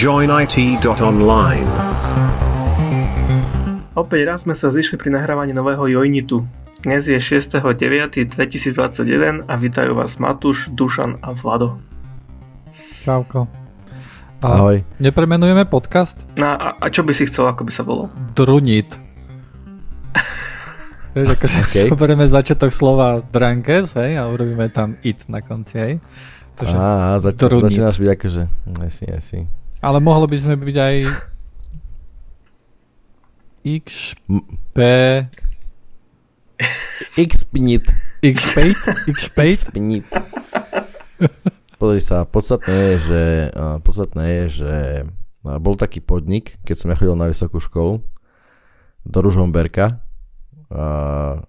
joinit.online. Opäť raz sme sa zišli pri nahrávaní nového Jojnitu. Dnes je 6.9.2021 a vítajú vás Matúš, Dušan a Vlado. Čauko. A Ahoj. Nepremenujeme podcast? No a, a čo by si chcel, ako by sa bolo? Drunit. Vieš, akože Okay. zoberieme začiatok slova drankes, hej, a urobíme tam it na konci, hej. Takže, Á, zač- drunit. začínaš byť akože, asi, asi. Ale mohlo by sme byť aj XP... X-pnit. XP? XP? X-pnit. Pozri sa, podstatné je, že, podstatné je, že bol taký podnik, keď som ja chodil na vysokú školu, do Ružomberka.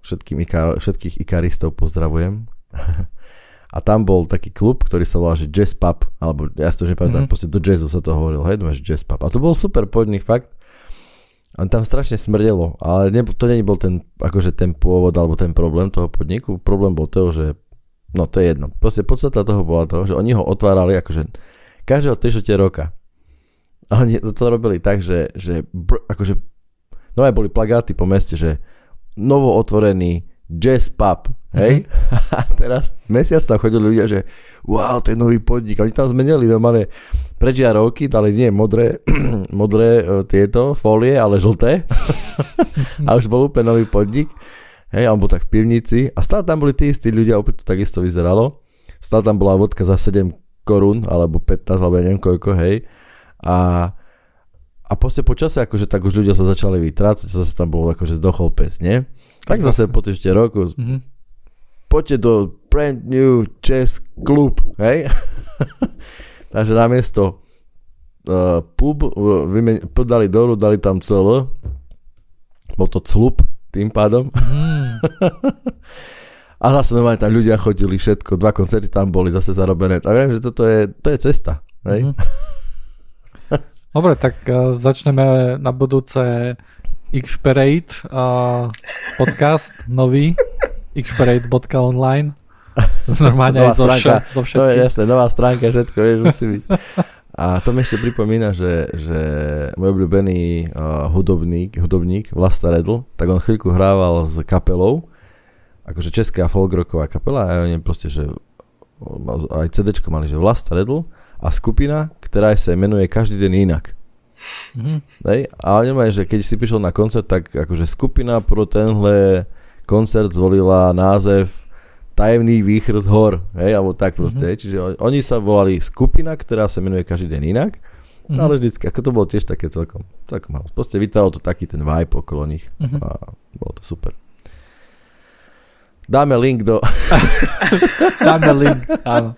Všetkým všetkých ikaristov pozdravujem. A tam bol taký klub, ktorý sa volal, že Jazz Pub, alebo ja si to už nepamätám, Mhm. mm-hmm. proste do jazzu sa to hovoril, hej, máš Jazz Pub. A to bol super podnik, fakt. A tam strašne smrdelo, ale ne, to není bol ten, akože ten pôvod alebo ten problém toho podniku. Problém bol to, že no to je jedno. Proste podstata toho bola toho, že oni ho otvárali akože každého 3 roka. A oni to, to robili tak, že, že br, akože no aj boli plagáty po meste, že novo otvorený jazz pub, hej? Mm-hmm. A teraz mesiac tam chodili ľudia, že wow, je nový podnik. Oni tam zmenili normálne prežiarovky, dali nie modré, modré e, tieto fólie, ale žlté. a už bol úplne nový podnik. Hej, on bol tak v pivnici. A stále tam boli tí istí ľudia, opäť to takisto vyzeralo. Stále tam bola vodka za 7 korún, alebo 15, alebo ja neviem koľko, hej. A a proste po čase, akože tak už ľudia sa začali vytrácať, zase tam bol akože zdochol pes, nie? Tak zase po ešte roku, Mhm. Poďte do brand new chess club, hej? Takže namiesto uh, pub uh, vymen- podali dolu, dali tam cel, bol to club tým pádom. Mm. A zase normálne tam ľudia chodili všetko, dva koncerty tam boli zase zarobené. Tak viem, že toto je, to je cesta, hej? Mhm. Dobre, tak uh, začneme na budúce Xparade uh, podcast nový xparade.online normálne aj zo, stránka. zo No je všetkým. jasné, nová stránka, všetko, vieš, musí byť. A to mi ešte pripomína, že, že môj obľúbený uh, hudobník, hudobník Vlasta Redl, tak on chvíľku hrával s kapelou, akože česká folkrocková kapela a oni proste, že aj CDčko mali, že Vlasta Redl a skupina, ktorá sa menuje každý deň inak. Mhm. Hej? A oni majú, že keď si prišiel na koncert, tak akože skupina pro tenhle koncert zvolila název Tajemný výchr z hor, hej, alebo tak proste, Mhm. mm-hmm. čiže on- oni sa volali skupina, ktorá sa menuje každý deň inak, Mhm. mm-hmm. ale vždycky, ako to bolo tiež také celkom, celkom malo. Proste vytváralo to taký ten vibe okolo nich Mhm. a bolo to super. Dáme link do... Dáme link, áno.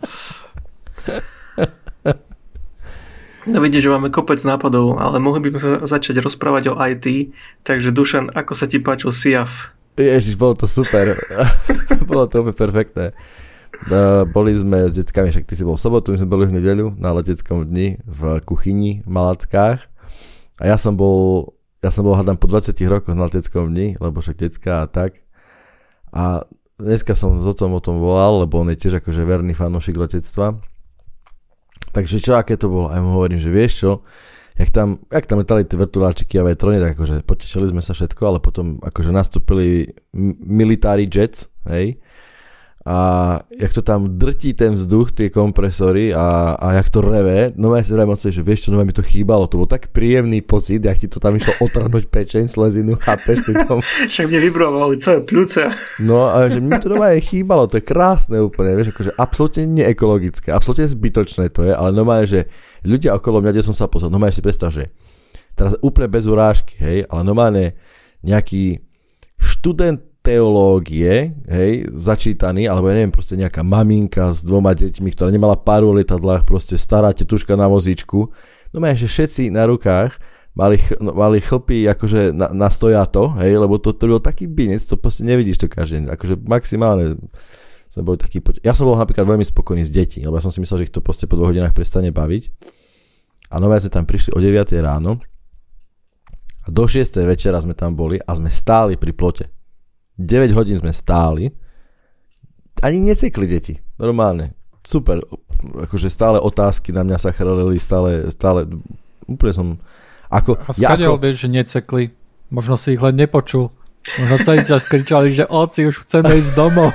No vidíš, že máme kopec nápadov, ale mohli by sme sa začať rozprávať o IT. Takže Dušan, ako sa ti páčil SIAF? Ježiš, bolo to super. bolo to úplne perfektné. Uh, boli sme s deckami, však ty si bol v sobotu, my sme boli v nedeľu na leteckom dni v kuchyni v Malackách. A ja som bol, ja som bol hádam po 20 rokoch na leteckom dni, lebo však decka a tak. A dneska som s otcom o tom volal, lebo on je tiež akože verný fanúšik letectva. Takže čo, aké to bolo? A ja mu hovorím, že vieš čo, jak tam, jak tam letali tie vrtuláčiky a vetrony, tak akože potešili sme sa všetko, ale potom akože nastúpili military jets, hej, a jak to tam drtí ten vzduch, tie kompresory a, a jak to reve, no ja si vrajím že vieš čo, no mi to chýbalo, to bol tak príjemný pocit, jak ti to tam išlo otrhnúť pečeň, slezinu, chápeš pri tom. Však mne vibrovali celé pľúce. No a že mi to normálne chýbalo, to je krásne úplne, vieš, akože absolútne neekologické, absolútne zbytočné to je, ale normálne, že ľudia okolo mňa, kde som sa pozrel, normálne si predstav, že teraz úplne bez urážky, hej, ale normálne nejaký študent teológie, hej, začítaný, alebo ja neviem, proste nejaká maminka s dvoma deťmi, ktorá nemala páru o lietadlách, proste stará tetuška na vozíčku, no že všetci na rukách mali, ch- no, mali chlpy akože na, na stojato, hej, lebo to, to bol taký binec, to proste nevidíš to každý deň, akože maximálne sme boli taký poč- Ja som bol napríklad veľmi spokojný s detí, lebo ja som si myslel, že ich to proste po dvoch hodinách prestane baviť. A nové sme tam prišli o 9 ráno a do 6 večera sme tam boli a sme stáli pri plote. 9 hodín sme stáli, ani necekli deti, normálne. Super, akože stále otázky na mňa sa chrlili, stále, stále úplne som... Ako, A ja ako, vieš, že necekli. Možno si ich len nepočul. Možno celý čas kričali, že oci, už chceme ísť domov.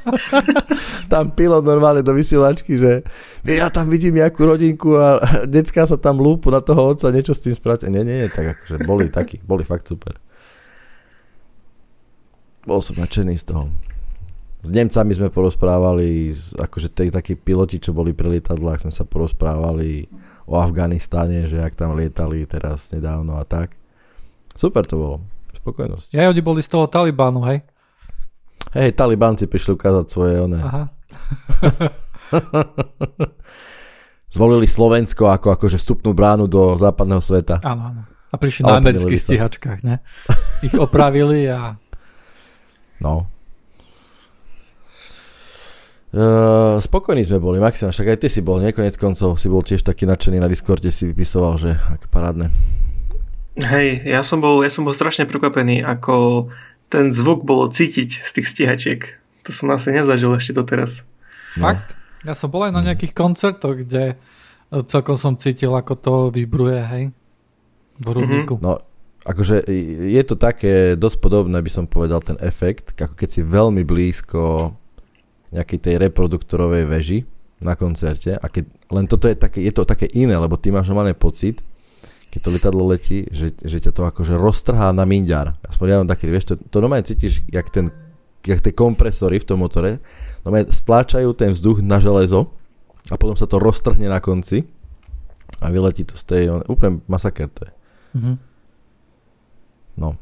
tam pilot normálne do vysielačky, že ja tam vidím nejakú rodinku a decka sa tam lúpu na toho otca, niečo s tým spraviť. Nie, nie, nie, tak akože boli takí, boli fakt super. Bol som nadšený z toho. S Nemcami sme porozprávali, akože tí takí piloti, čo boli pri lietadlách, sme sa porozprávali o Afganistane, že ak tam lietali teraz nedávno a tak. Super to bolo. Spokojnosť. Ja oni boli z toho Talibánu, hej? Hej, talibánci prišli ukázať svoje one. Aha. Zvolili Slovensko ako akože vstupnú bránu do západného sveta. Áno, áno. A prišli Ale na amerických stíhačkách, ne? Ich opravili a... No. Uh, spokojní sme boli, Maxima, však aj ty si bol, nekonec koncov, si bol tiež taký nadšený na Discorde, si vypisoval, že aké parádne. Hej, ja som bol, ja som bol strašne prekvapený, ako ten zvuk bolo cítiť z tých stíhačiek. To som asi nezažil ešte doteraz. No. Fakt? Ja som bol aj na nejakých koncertoch, kde celkom som cítil, ako to vibruje, hej? V hrudníku. No, akože je to také dosť podobné, by som povedal, ten efekt, ako keď si veľmi blízko nejakej tej reproduktorovej veži na koncerte a keď, len toto je také, je to také iné, lebo ty máš normálne pocit, keď to lietadlo letí, že, že ťa to akože roztrhá na minďar. Aspoň ja mám taký, vieš, to, to normálne cítiš, jak ten jak tie kompresory v tom motore, normálne stláčajú ten vzduch na železo a potom sa to roztrhne na konci a vyletí to z tej, úplne masaker to je. Mhm. No.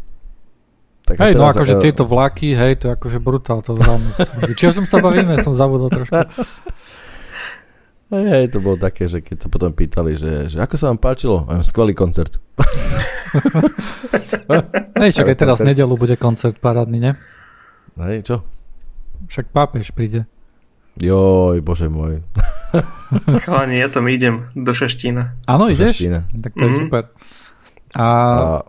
Tak Hej, no teraz, akože eh, tieto vlaky, hej, to je akože brutál, to veľmi... Čiže som sa bavíme, som zabudol trošku. Hej, hej, to bolo také, že keď sa potom pýtali, že, že ako sa vám páčilo, a skvelý koncert. Hej, čak aj teraz v nedelu bude koncert parádny, ne? Hej, čo? Však pápež príde. Joj, bože môj. Chalani, ja tam idem do Šeštína. Áno, Do ideš? Šaštína. Tak to je Mhm. super. A, A,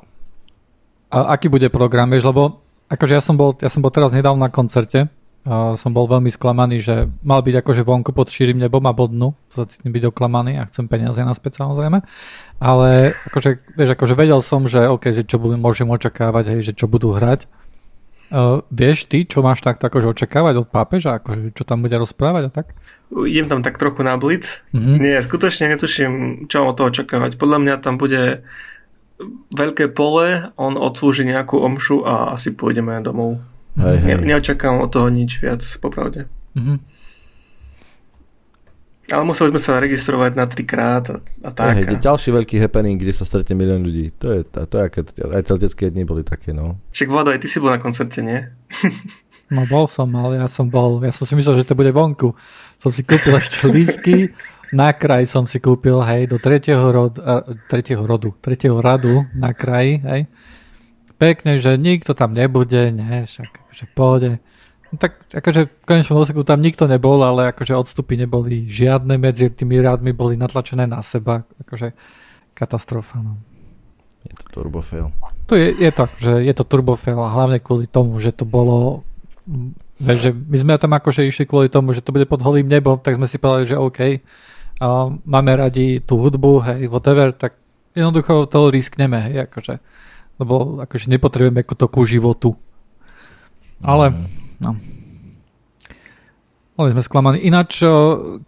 a aký bude program, vieš, lebo akože ja som bol, ja som bol teraz nedávno na koncerte a som bol veľmi sklamaný, že mal byť akože vonku pod širým nebom a bodnú, sa cítim byť oklamaný a chcem peniaze naspäť samozrejme, ale akože, vieš, akože vedel som, že OK, že čo budem, môžem očakávať, hej, že čo budú hrať. Uh, vieš ty, čo máš tak akože očakávať od pápeža, akože čo tam bude rozprávať a tak? Idem tam tak trochu na blitz. Mhm. Nie, skutočne netuším, čo mám od toho očakávať. Podľa mňa tam bude veľké pole, on odslúži nejakú omšu a asi pôjdeme domov. hej, hej. Ne, neočakávam od toho nič viac, popravde. Mhm. Ale museli sme sa registrovať na trikrát a, a tak. Hej, hej, ďalší veľký happening, kde sa stretne milión ľudí. To je, to je aké, aj tie letecké dni boli také, no. Však Vlado, aj ty si bol na koncerte, nie? No bol som, ale ja som bol, ja som si myslel, že to bude vonku. Som si kúpil ešte lístky, na kraj som si kúpil, hej, do tretieho, rod, tretieho rodu, tretieho radu na kraji, hej. Pekne, že nikto tam nebude, ne, však akože pôjde. No tak akože v konečnom dôsledku tam nikto nebol, ale akože odstupy neboli žiadne medzi tými rádmi, boli natlačené na seba, akože katastrofa, no. Je to turbo fail. To je, je to, že je to turbofail a hlavne kvôli tomu, že to bolo že my sme tam akože išli kvôli tomu, že to bude pod holým nebom, tak sme si povedali, že OK, a máme radi tú hudbu, hej, whatever, tak jednoducho to riskneme, hej, akože, lebo akože nepotrebujeme to ku životu. Ale, no. Boli sme sklamaní. Ináč, o,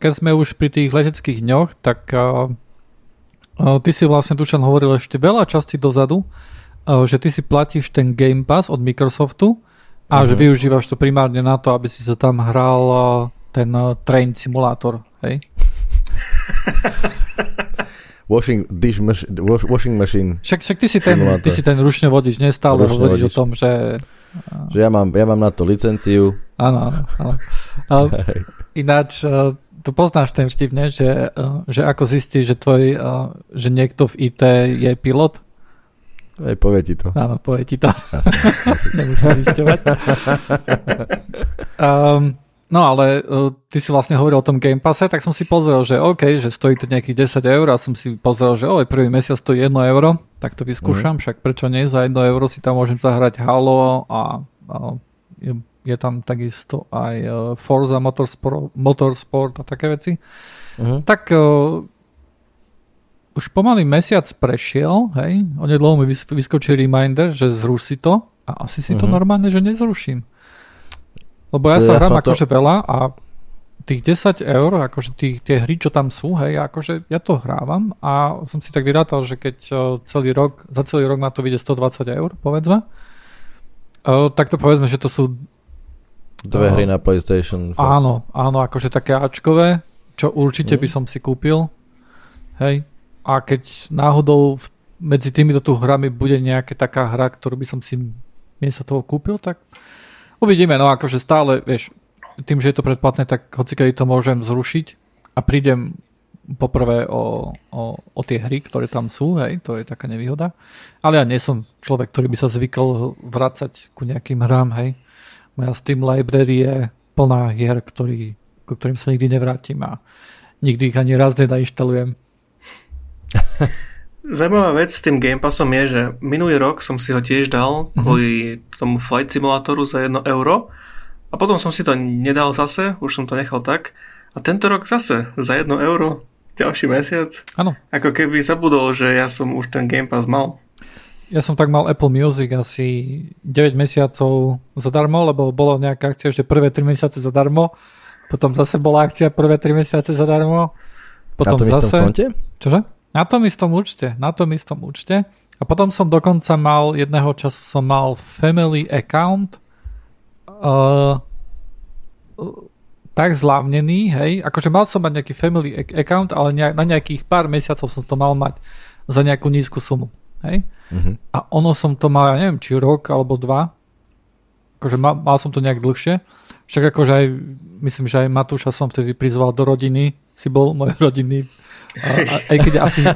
keď sme už pri tých leteckých dňoch, tak o, o, ty si vlastne, Dušan, hovoril ešte veľa časti dozadu, že ty si platíš ten Game Pass od Microsoftu a že Mhm. využívaš to primárne na to, aby si sa tam hral ten train simulátor, hej? Washing, dish wash, washing machine. Však, však ty si ten, Simulátor. ty si ten ručne vodič, nestále hovoríš o tom, že Že ja mám, ja mám na to licenciu. áno, áno, áno. A Ináč, eh, tu poznáš ten vtip, ne? Že, eh, že ako zistíš, že tvoj, eh, že niekto v IT je pilot? Hej, povie ti to. Áno, povie ti to. Nemusím zisťovať. um, no ale uh, ty si vlastne hovoril o tom Game Passe, tak som si pozrel, že OK, že stojí to nejakých 10 eur a som si pozrel, že oj, prvý mesiac stojí 1 euro, tak to vyskúšam, však prečo nie, za 1 euro si tam môžem zahrať Halo a, a je, je tam takisto aj uh, Forza Motorsport, Motorsport a také veci. Mhm. Tak uh, už pomaly mesiac prešiel, hej, onedloho mi vyskočí reminder, že zruš si to a asi si to mm-hmm. normálne, že nezruším. Lebo ja sa ja hrám akože to... veľa a tých 10 eur, akože tých, tie hry, čo tam sú, hej, akože ja to hrávam a som si tak vyrátal, že keď celý rok, za celý rok ma to vyjde 120 eur, povedzme, tak to povedzme, že to sú Dve hry na PlayStation. Áno, áno, akože také Ačkové, čo určite mm. by som si kúpil. Hej. A keď náhodou medzi týmito tu hrami bude nejaká taká hra, ktorú by som si miesto toho kúpil, tak uvidíme. No akože stále, vieš, tým, že je to predplatné, tak hocikedy to môžem zrušiť a prídem poprvé o, o, o tie hry, ktoré tam sú, hej, to je taká nevýhoda. Ale ja nie som človek, ktorý by sa zvykol vracať ku nejakým hrám, hej. Moja Steam library je plná hier, ktorý, ku ktorým sa nikdy nevrátim a nikdy ich ani raz nenainštalujem. Zajímavá vec s tým Game Passom je, že minulý rok som si ho tiež dal mhm. kvôli mm-hmm. tomu Flight Simulatoru za 1 euro a potom som si to nedal zase, už som to nechal tak. A tento rok zase za 1 euro ďalší mesiac. Áno. Ako keby zabudol, že ja som už ten Game Pass mal. Ja som tak mal Apple Music asi 9 mesiacov zadarmo, lebo bolo nejaká akcia, že prvé 3 mesiace zadarmo, potom zase bola akcia prvé 3 mesiace zadarmo, potom Na tom zase... istom konte? Čože? Na tom istom účte, na tom istom účte. A potom som dokonca mal, jedného času som mal family account, uh, tak zlávnený, hej, akože mal som mať nejaký family account, ale nejak, na nejakých pár mesiacov som to mal mať za nejakú nízku sumu, hej. Uh-huh. A ono som to mal, ja neviem, či rok alebo dva, akože mal, mal som to nejak dlhšie, však akože aj, myslím, že aj Matúša som vtedy prizval do rodiny, si bol môj rodinný aj keď asi...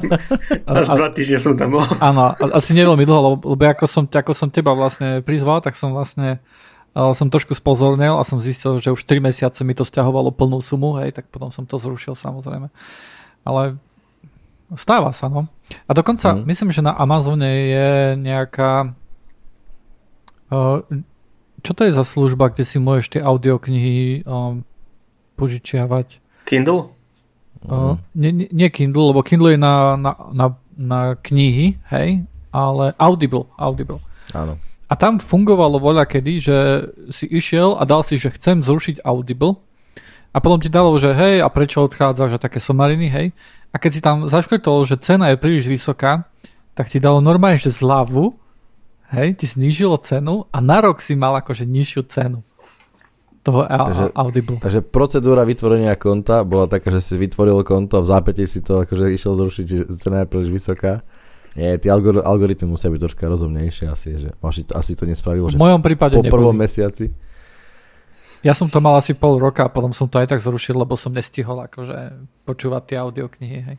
A, a, dva týždne som tam bol. Áno, asi neveľmi dlho, lebo, ako, som, ako som teba vlastne prizval, tak som vlastne som trošku spozornil a som zistil, že už 3 mesiace mi to stiahovalo plnú sumu, hej, tak potom som to zrušil samozrejme. Ale stáva sa, no. A dokonca mm. myslím, že na Amazone je nejaká uh, čo to je za služba, kde si môžeš tie audioknihy um, požičiavať? Kindle? Uh, nie, nie, Kindle, lebo Kindle je na, na, na, na knihy, hej, ale Audible, Audible. Áno. A tam fungovalo voľa kedy, že si išiel a dal si, že chcem zrušiť Audible a potom ti dalo, že hej, a prečo odchádzaš a také somariny, hej. A keď si tam zaškrtol, že cena je príliš vysoká, tak ti dalo normálne, že zľavu, hej, ti znížilo cenu a na rok si mal akože nižšiu cenu toho takže, Audible. Takže procedúra vytvorenia konta bola taká, že si vytvoril konto a v zápäti si to akože išiel zrušiť, že cena je príliš vysoká. Nie, tie algor- algoritmy musia byť troška rozumnejšie asi, že asi, asi to nespravilo, že v mojom prípade po prvom neboli. mesiaci. Ja som to mal asi pol roka a potom som to aj tak zrušil, lebo som nestihol akože počúvať tie audioknihy. Hej.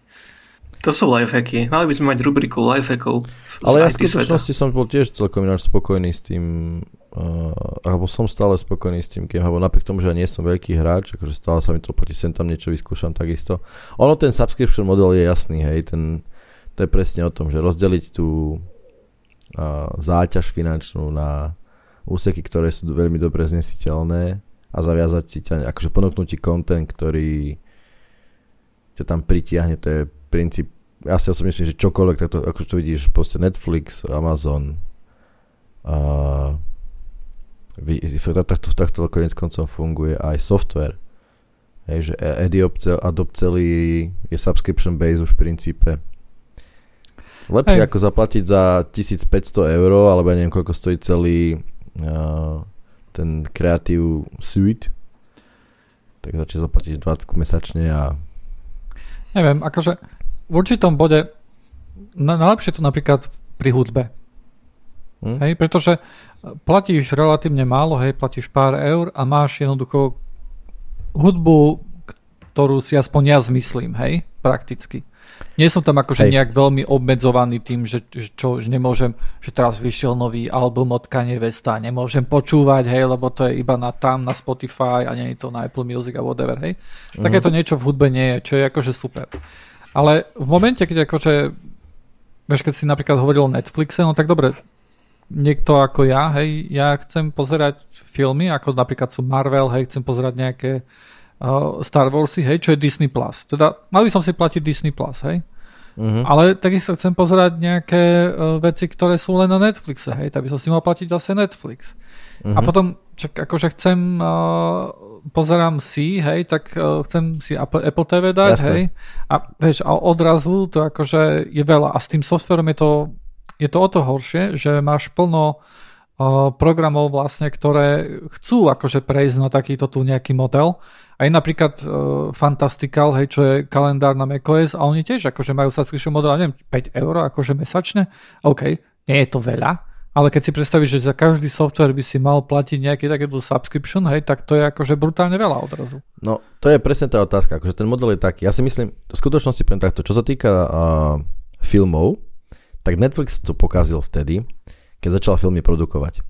To sú lifehacky. Mali by sme mať rubriku lifehackov. Ale ja v skutočnosti som bol tiež celkom ináč spokojný s tým, uh, alebo som stále spokojný s tým game, alebo napriek tomu, že ja nie som veľký hráč, akože stále sa mi to proti sem tam niečo vyskúšam takisto. Ono ten subscription model je jasný, hej, ten, to je presne o tom, že rozdeliť tú uh, záťaž finančnú na úseky, ktoré sú veľmi dobre znesiteľné a zaviazať si ťa, akože ponúknuť ti content, ktorý ťa tam pritiahne, to je princíp, ja si osobne myslím, že čokoľvek, takto, ako čo vidíš, proste Netflix, Amazon, uh, takto, takto konec koncom funguje aj software. Hej, že Adobe celý je subscription base už v princípe Lepšie Hej. ako zaplatiť za 1500 eur, alebo ja neviem, koľko stojí celý uh, ten Creative Suite. Tak radšej zaplatíš 20 mesačne a... Neviem, akože v určitom bode na, najlepšie to napríklad pri hudbe. Hm? Hej, pretože platíš relatívne málo, hej, platíš pár eur a máš jednoducho hudbu, ktorú si aspoň ja zmyslím, hej, prakticky. Nie som tam akože Hej. nejak veľmi obmedzovaný tým, že, že, čo, že nemôžem, že teraz vyšiel nový album od Kanye Westa, nemôžem počúvať, hej, lebo to je iba na tam, na Spotify a nie je to na Apple Music a whatever, hej. Mm-hmm. Takéto niečo v hudbe nie je, čo je akože super. Ale v momente, keď akože, vieš, keď si napríklad hovoril o Netflixe, no tak dobre, niekto ako ja, hej, ja chcem pozerať filmy, ako napríklad sú Marvel, hej, chcem pozerať nejaké uh, Star Warsy, hej, čo je Disney+. Plus. Teda mal by som si platiť Disney+, Plus, hej. Mhm. Ale takisto chcem pozerať nejaké uh, veci, ktoré sú len na Netflixe, hej, tak by som si mal platiť zase Netflix. Mhm. A potom, čak, akože chcem, uh, pozerám si, hej, tak uh, chcem si Apple, Apple TV dať, Jasné. hej. A vieš, a odrazu to akože je veľa. A s tým softverom je to, je to o to horšie, že máš plno uh, programov vlastne, ktoré chcú akože prejsť na takýto tu nejaký model. Aj napríklad uh, Fantastical, hej, čo je kalendár na macOS a oni tiež akože majú subscription model, neviem, 5 eur akože mesačne. OK, nie je to veľa, ale keď si predstavíš, že za každý software by si mal platiť nejaký takéto subscription, hej, tak to je akože brutálne veľa odrazu. No, to je presne tá otázka, akože ten model je taký. Ja si myslím, v skutočnosti poviem takto, čo sa týka uh, filmov, tak Netflix to pokazil vtedy, keď začal filmy produkovať.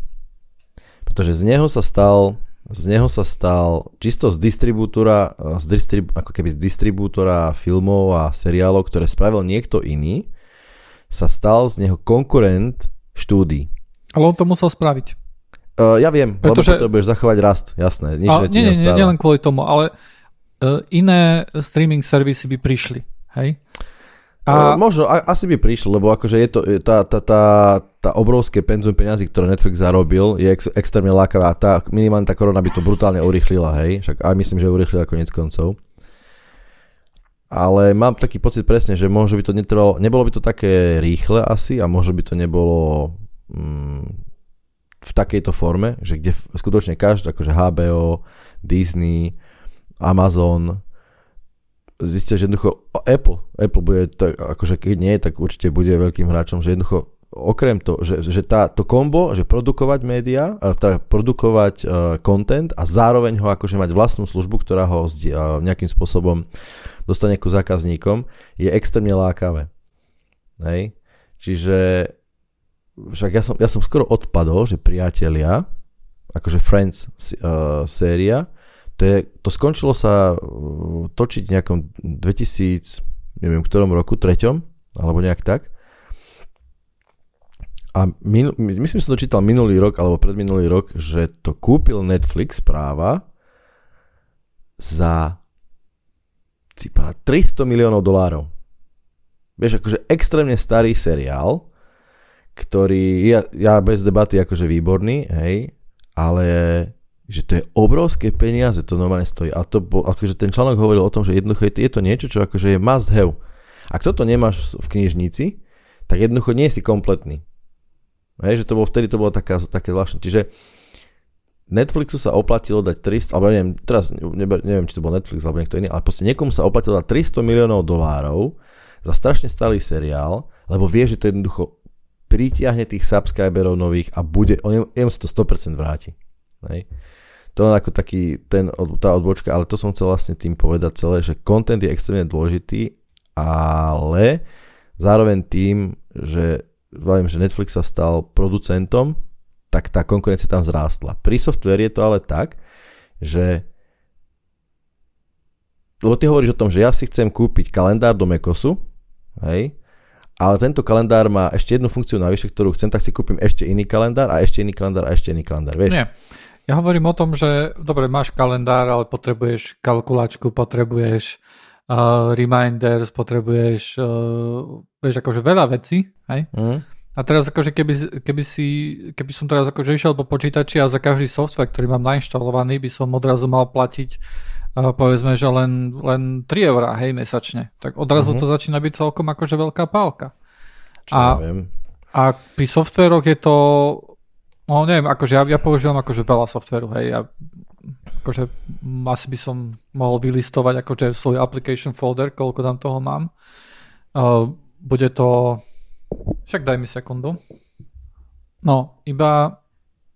Pretože z neho sa stal z neho sa stal čisto z distribútora, z distrib, ako keby z distribútora filmov a seriálov, ktoré spravil niekto iný, sa stal z neho konkurent štúdií. Ale on to musel spraviť. Uh, ja viem, Pretože- lebo potrebuješ zachovať rast, jasné, nič Ale, nie, nie, nie, nie len kvôli tomu, ale uh, iné streaming servisy by prišli, hej? A... A, možno, a, asi by prišlo, lebo akože je to, je tá, tá, tá, tá obrovské penzum peňazí, ktoré Netflix zarobil, je ex, extrémne lákavé a tá, minimálne tá korona by to brutálne urýchlila, hej, však aj myslím, že urýchlila konec koncov. Ale mám taký pocit presne, že možno by to netrvalo, nebolo by to také rýchle asi a možno by to nebolo mm, v takejto forme, že kde skutočne každý, akože HBO, Disney, Amazon, zistia, že jednoducho Apple, Apple bude, tak, akože keď nie, tak určite bude veľkým hráčom, že jednoducho okrem to, že, že tá, to kombo, že produkovať média, teda produkovať uh, content a zároveň ho akože mať vlastnú službu, ktorá ho uh, nejakým spôsobom dostane ku zákazníkom, je extrémne lákavé. Hej? Čiže však ja som, ja som skoro odpadol, že priatelia, akože Friends uh, séria, to, je, to skončilo sa uh, točiť v nejakom 2000, neviem, ktorom roku, treťom, alebo nejak tak. A min, myslím, že som to čítal minulý rok, alebo predminulý rok, že to kúpil Netflix práva za cipá, 300 miliónov dolárov. Vieš, akože extrémne starý seriál, ktorý, ja, ja bez debaty akože výborný, hej, ale že to je obrovské peniaze, to normálne stojí. A to bol, akože ten článok hovoril o tom, že jednoducho je, to niečo, čo akože je must have. Ak toto nemáš v knižnici, tak jednoducho nie si kompletný. Hej, že to bolo vtedy, to bolo taká, také zvláštne. Čiže Netflixu sa oplatilo dať 300, alebo neviem, teraz neviem, či to bol Netflix alebo niekto iný, ale proste niekomu sa oplatilo dať 300 miliónov dolárov za strašne starý seriál, lebo vie, že to jednoducho pritiahne tých subscriberov nových a bude, on jemu sa to 100% vráti. Hej. To len ako taký ten, tá odbočka, ale to som chcel vlastne tým povedať celé, že content je extrémne dôležitý, ale zároveň tým, že viem, že Netflix sa stal producentom, tak tá konkurencia tam zrástla. Pri software je to ale tak, že lebo ty hovoríš o tom, že ja si chcem kúpiť kalendár do Mekosu, hej, ale tento kalendár má ešte jednu funkciu navyše, ktorú chcem, tak si kúpim ešte iný kalendár a ešte iný kalendár a ešte iný kalendár, vieš? Nie. Ja hovorím o tom, že dobre, máš kalendár, ale potrebuješ kalkulačku, potrebuješ uh, reminders, potrebuješ uh, vieš, akože veľa vecí, hej? Mm. A teraz akože keby, keby, si, keby som teraz akože išiel po počítači a za každý software, ktorý mám nainštalovaný, by som odrazu mal platiť uh, povedzme, že len, len 3 eurá, hej, mesačne. Tak odrazu Mhm. to začína byť celkom akože veľká pálka. Čo A- ja viem. A pri softveroch je to, no neviem, akože ja, ja používam akože veľa softveru, hej, ja akože asi by som mohol vylistovať akože svoj application folder, koľko tam toho mám. Uh, bude to, však daj mi sekundu. No, iba,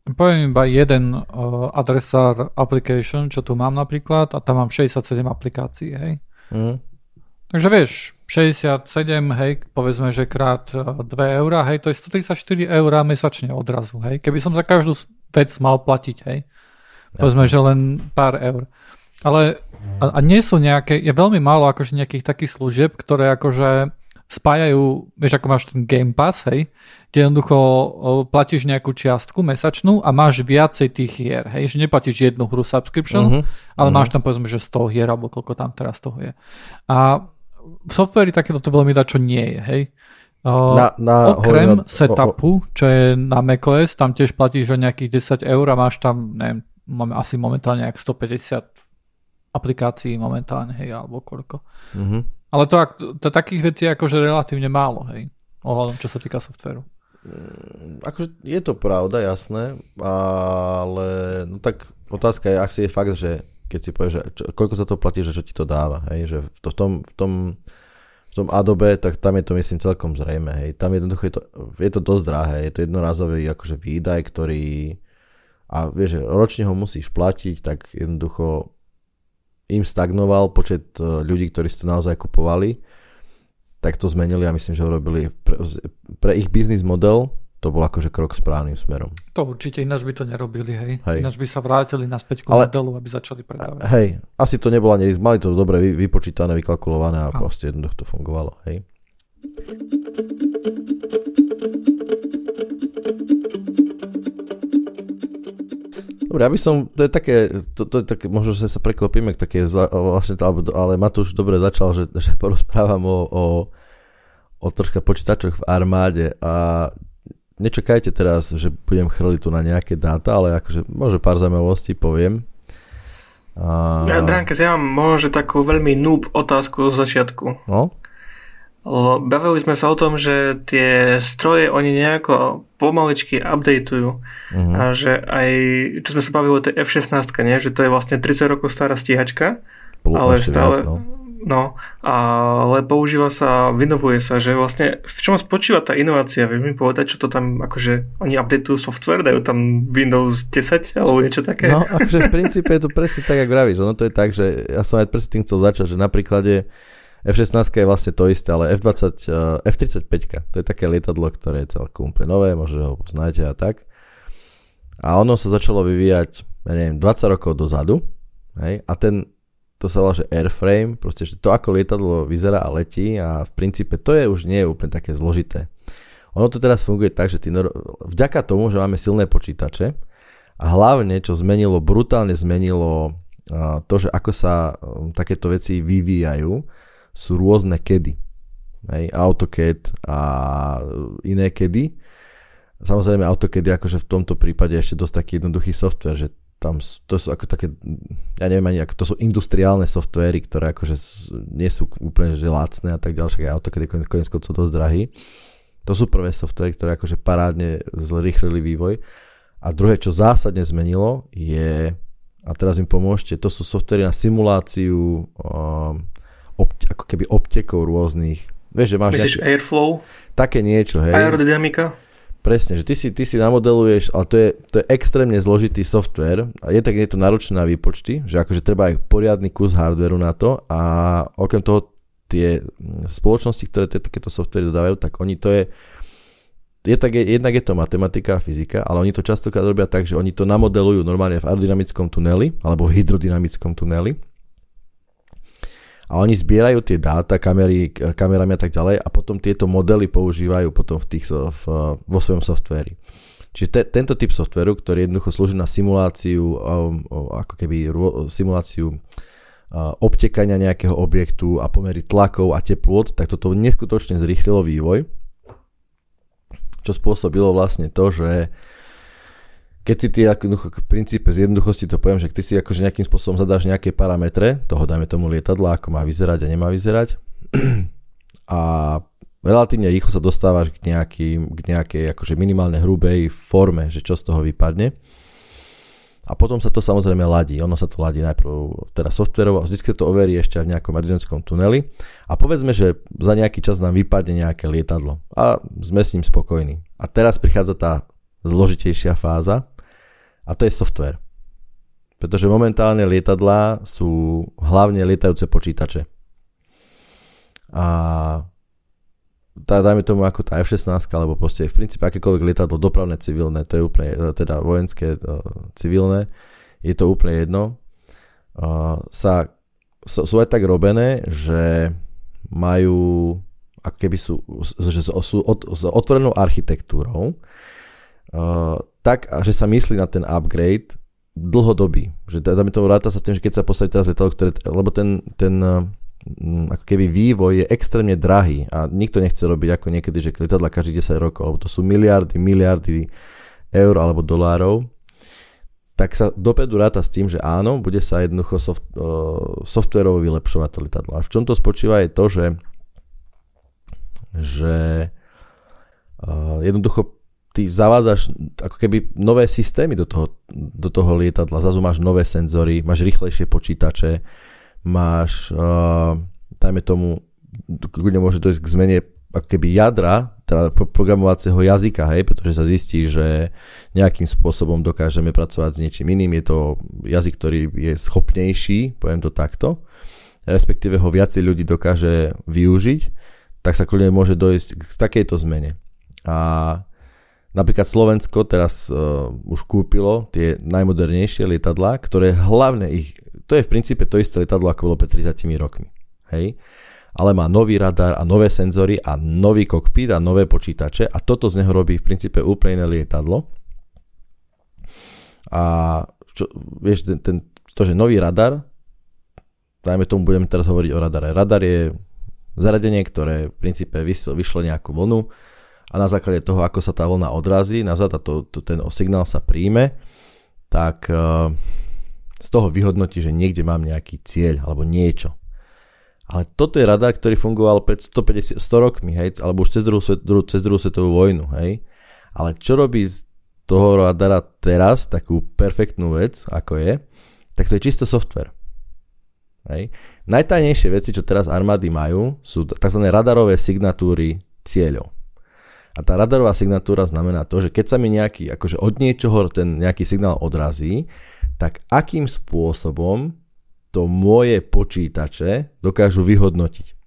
poviem iba jeden uh, adresár application, čo tu mám napríklad, a tam mám 67 aplikácií, hej. Mm. Takže vieš, 67, hej, povedzme, že krát e, 2 eurá, hej, to je 134 eurá mesačne odrazu, hej. Keby som za každú vec mal platiť, hej, povedzme, že len pár eur. Ale a, a nie sú nejaké, je veľmi málo akože nejakých takých služieb, ktoré akože spájajú, vieš, ako máš ten Game Pass, hej, kde jednoducho platíš nejakú čiastku mesačnú a máš viacej tých hier, hej, že neplatíš jednu hru subscription, Mhm. ale Mhm. máš tam povedzme, že 100 hier, alebo koľko tam teraz toho je. A v softveri takéto to veľmi dá, čo nie je, hej. Uh, Na- na- okrem hovorím setupu, čo je na macOS, tam tiež platíš o nejakých 10 eur a máš tam, neviem, máme asi momentálne jak 150 aplikácií momentálne, hej, alebo koľko. Mhm. Ale to, to takých vecí je akože relatívne málo, hej, ohľadom, čo sa týka softveru. Akože je to pravda, jasné, ale no tak otázka je, ak si je fakt, že keď si povieš, že čo, koľko za to platí, že čo ti to dáva, hej, že v, to, v, tom, v, tom, v tom Adobe, tak tam je to myslím celkom zrejme, hej, tam jednoducho je to, je to dosť drahé, je to jednorazový akože výdaj, ktorý a vieš, že ročne ho musíš platiť, tak jednoducho im stagnoval počet e, ľudí, ktorí si to naozaj kupovali, tak to zmenili a myslím, že ho robili pre, pre ich biznis model, to bol akože krok správnym smerom. To určite, ináč by to nerobili, hej. Hej. Ináč by sa vrátili naspäť k Ale- modelu, aby začali predávať. Hej, asi to nebolo ani risk, mali to dobre vy, vypočítané, vykalkulované a Áno. proste jednoducho to fungovalo, hej. Dobre, aby som, to je také, to, to je také, možno, že sa preklopíme k také, vlastne, ale Matúš dobre začal, že, že porozprávam o, o, o troška počítačoch v armáde a nečakajte teraz, že budem chrliť tu na nejaké dáta, ale akože možno pár zaujímavostí poviem. A... Ja, Drankes, ja mám možno takú veľmi noob otázku z začiatku. No, Bavili sme sa o tom, že tie stroje oni nejako pomaličky updateujú. mhm. A že aj, čo sme sa bavili o tej F-16, nie? že to je vlastne 30 rokov stará stíhačka. Bolo ale stále, viac, no. No, ale používa sa, vynovuje sa, že vlastne v čom spočíva tá inovácia? Vieš mi povedať, čo to tam, akože oni updateujú software, dajú tam Windows 10 alebo niečo také? No, akože v princípe je to presne tak, ako vravíš. Ono to je tak, že ja som aj presne tým chcel začať, že na príklade F-16 je vlastne to isté, ale F-20, eh, F-35, to je také lietadlo, ktoré je celkom úplne nové, možno ho poznáte a tak. A ono sa začalo vyvíjať, ja neviem, 20 rokov dozadu, hej, a ten, to sa volá, že airframe, proste, že to ako lietadlo vyzerá a letí a v princípe to je už nie je úplne také zložité. Ono to teraz funguje tak, že ty, vďaka tomu, že máme silné počítače a hlavne, čo zmenilo, brutálne zmenilo to, že ako sa um, takéto veci vyvíjajú, sú rôzne kedy. Hej, AutoCAD a iné kedy. Samozrejme AutoCAD je akože v tomto prípade ešte dosť taký jednoduchý software, že tam to sú ako také, ja neviem ani, ako to sú industriálne softvery, ktoré akože nie sú úplne že lacné a tak ďalej, však aj AutoCAD je konec konec koncov dosť drahý. To sú prvé softvery, ktoré akože parádne zrýchlili vývoj. A druhé, čo zásadne zmenilo, je, a teraz im pomôžte, to sú softvery na simuláciu um, opt, ako keby obtekov rôznych. Vieš, že máš Myslíš nejaké, Airflow, také niečo, hej. aerodynamika? Presne, že ty si, ty si namodeluješ, ale to je, to je extrémne zložitý software a je tak, je to náročné na výpočty, že akože treba aj poriadny kus hardwareu na to a okrem toho tie mm, spoločnosti, ktoré tie, takéto software dodávajú, tak oni to je, je tak, je, jednak je to matematika a fyzika, ale oni to častokrát robia tak, že oni to namodelujú normálne v aerodynamickom tuneli alebo v hydrodynamickom tuneli a oni zbierajú tie dáta, kamery, kamerami a tak ďalej a potom tieto modely používajú potom v tých, v, vo svojom softveri. Čiže te, tento typ softveru, ktorý jednoducho slúži na simuláciu, um, ako keby simuláciu obtekania nejakého objektu a pomery tlakov a teplôt, tak toto neskutočne zrýchlilo vývoj, čo spôsobilo vlastne to, že keď si ty ako, v princípe z jednoduchosti to poviem, že ty si akože nejakým spôsobom zadáš nejaké parametre toho, dajme tomu lietadla, ako má vyzerať a nemá vyzerať a relatívne rýchlo sa dostávaš k, nejakým, k nejakej akože minimálne hrubej forme, že čo z toho vypadne. A potom sa to samozrejme ladí. Ono sa to ladí najprv teda softverovo a vždy sa to overí ešte v nejakom aerodynamickom tuneli. A povedzme, že za nejaký čas nám vypadne nejaké lietadlo a sme s ním spokojní. A teraz prichádza tá zložitejšia fáza a to je software. Pretože momentálne lietadlá sú hlavne lietajúce počítače. A tá, dajme tomu ako tá F-16, alebo proste v princípe akékoľvek lietadlo, dopravné, civilné, to je úplne, e, teda vojenské, e, civilné, je to úplne jedno, uh, sa, sú, sú aj tak robené, že majú, ako keby sú, že sú od, s otvorenou architektúrou, uh, tak, že sa myslí na ten upgrade dlhodobý. Že dáme tomu ráta sa tým, že keď sa postaví teraz letadlo, ktoré, lebo ten, ten mm, ako keby vývoj je extrémne drahý a nikto nechce robiť ako niekedy, že lietadla každých 10 rokov, lebo to sú miliardy, miliardy eur alebo dolárov, tak sa dopredu ráta s tým, že áno, bude sa jednoducho soft, uh, vylepšovať to lietadlo. A v čom to spočíva je to, že, že jednoducho ty zavádzaš ako keby nové systémy do toho, do toho lietadla. Zazu máš nové senzory, máš rýchlejšie počítače, máš, uh, dajme tomu, kľudne môže dojsť k zmene ako keby jadra, teda programovacieho jazyka, hej, pretože sa zistí, že nejakým spôsobom dokážeme pracovať s niečím iným. Je to jazyk, ktorý je schopnejší, poviem to takto, respektíve ho viacej ľudí dokáže využiť, tak sa kľudne môže dojsť k takejto zmene. A Napríklad Slovensko teraz uh, už kúpilo tie najmodernejšie lietadlá, ktoré hlavne ich, to je v princípe to isté lietadlo, ako bolo pred 30 rokmi. Hej? Ale má nový radar a nové senzory a nový kokpit a nové počítače a toto z neho robí v princípe úplne iné lietadlo. A čo, vieš, ten, ten, to, že nový radar, dajme tomu, budeme teraz hovoriť o radare. Radar je zaradenie, ktoré v princípe vyšlo nejakú vlnu, a na základe toho, ako sa tá vlna odrazí nazad a to, to, ten signál sa príjme, tak uh, z toho vyhodnotí, že niekde mám nejaký cieľ alebo niečo. Ale toto je radar, ktorý fungoval pred 150, 100 rokmi, hej, alebo už cez druhú, druhú, cez druhú svetovú vojnu, hej. Ale čo robí z toho radara teraz, takú perfektnú vec, ako je, tak to je čisto software. Hej. Najtajnejšie veci, čo teraz armády majú, sú tzv. radarové signatúry cieľov. A tá radarová signatúra znamená to, že keď sa mi nejaký, akože od niečoho ten nejaký signál odrazí, tak akým spôsobom to moje počítače dokážu vyhodnotiť.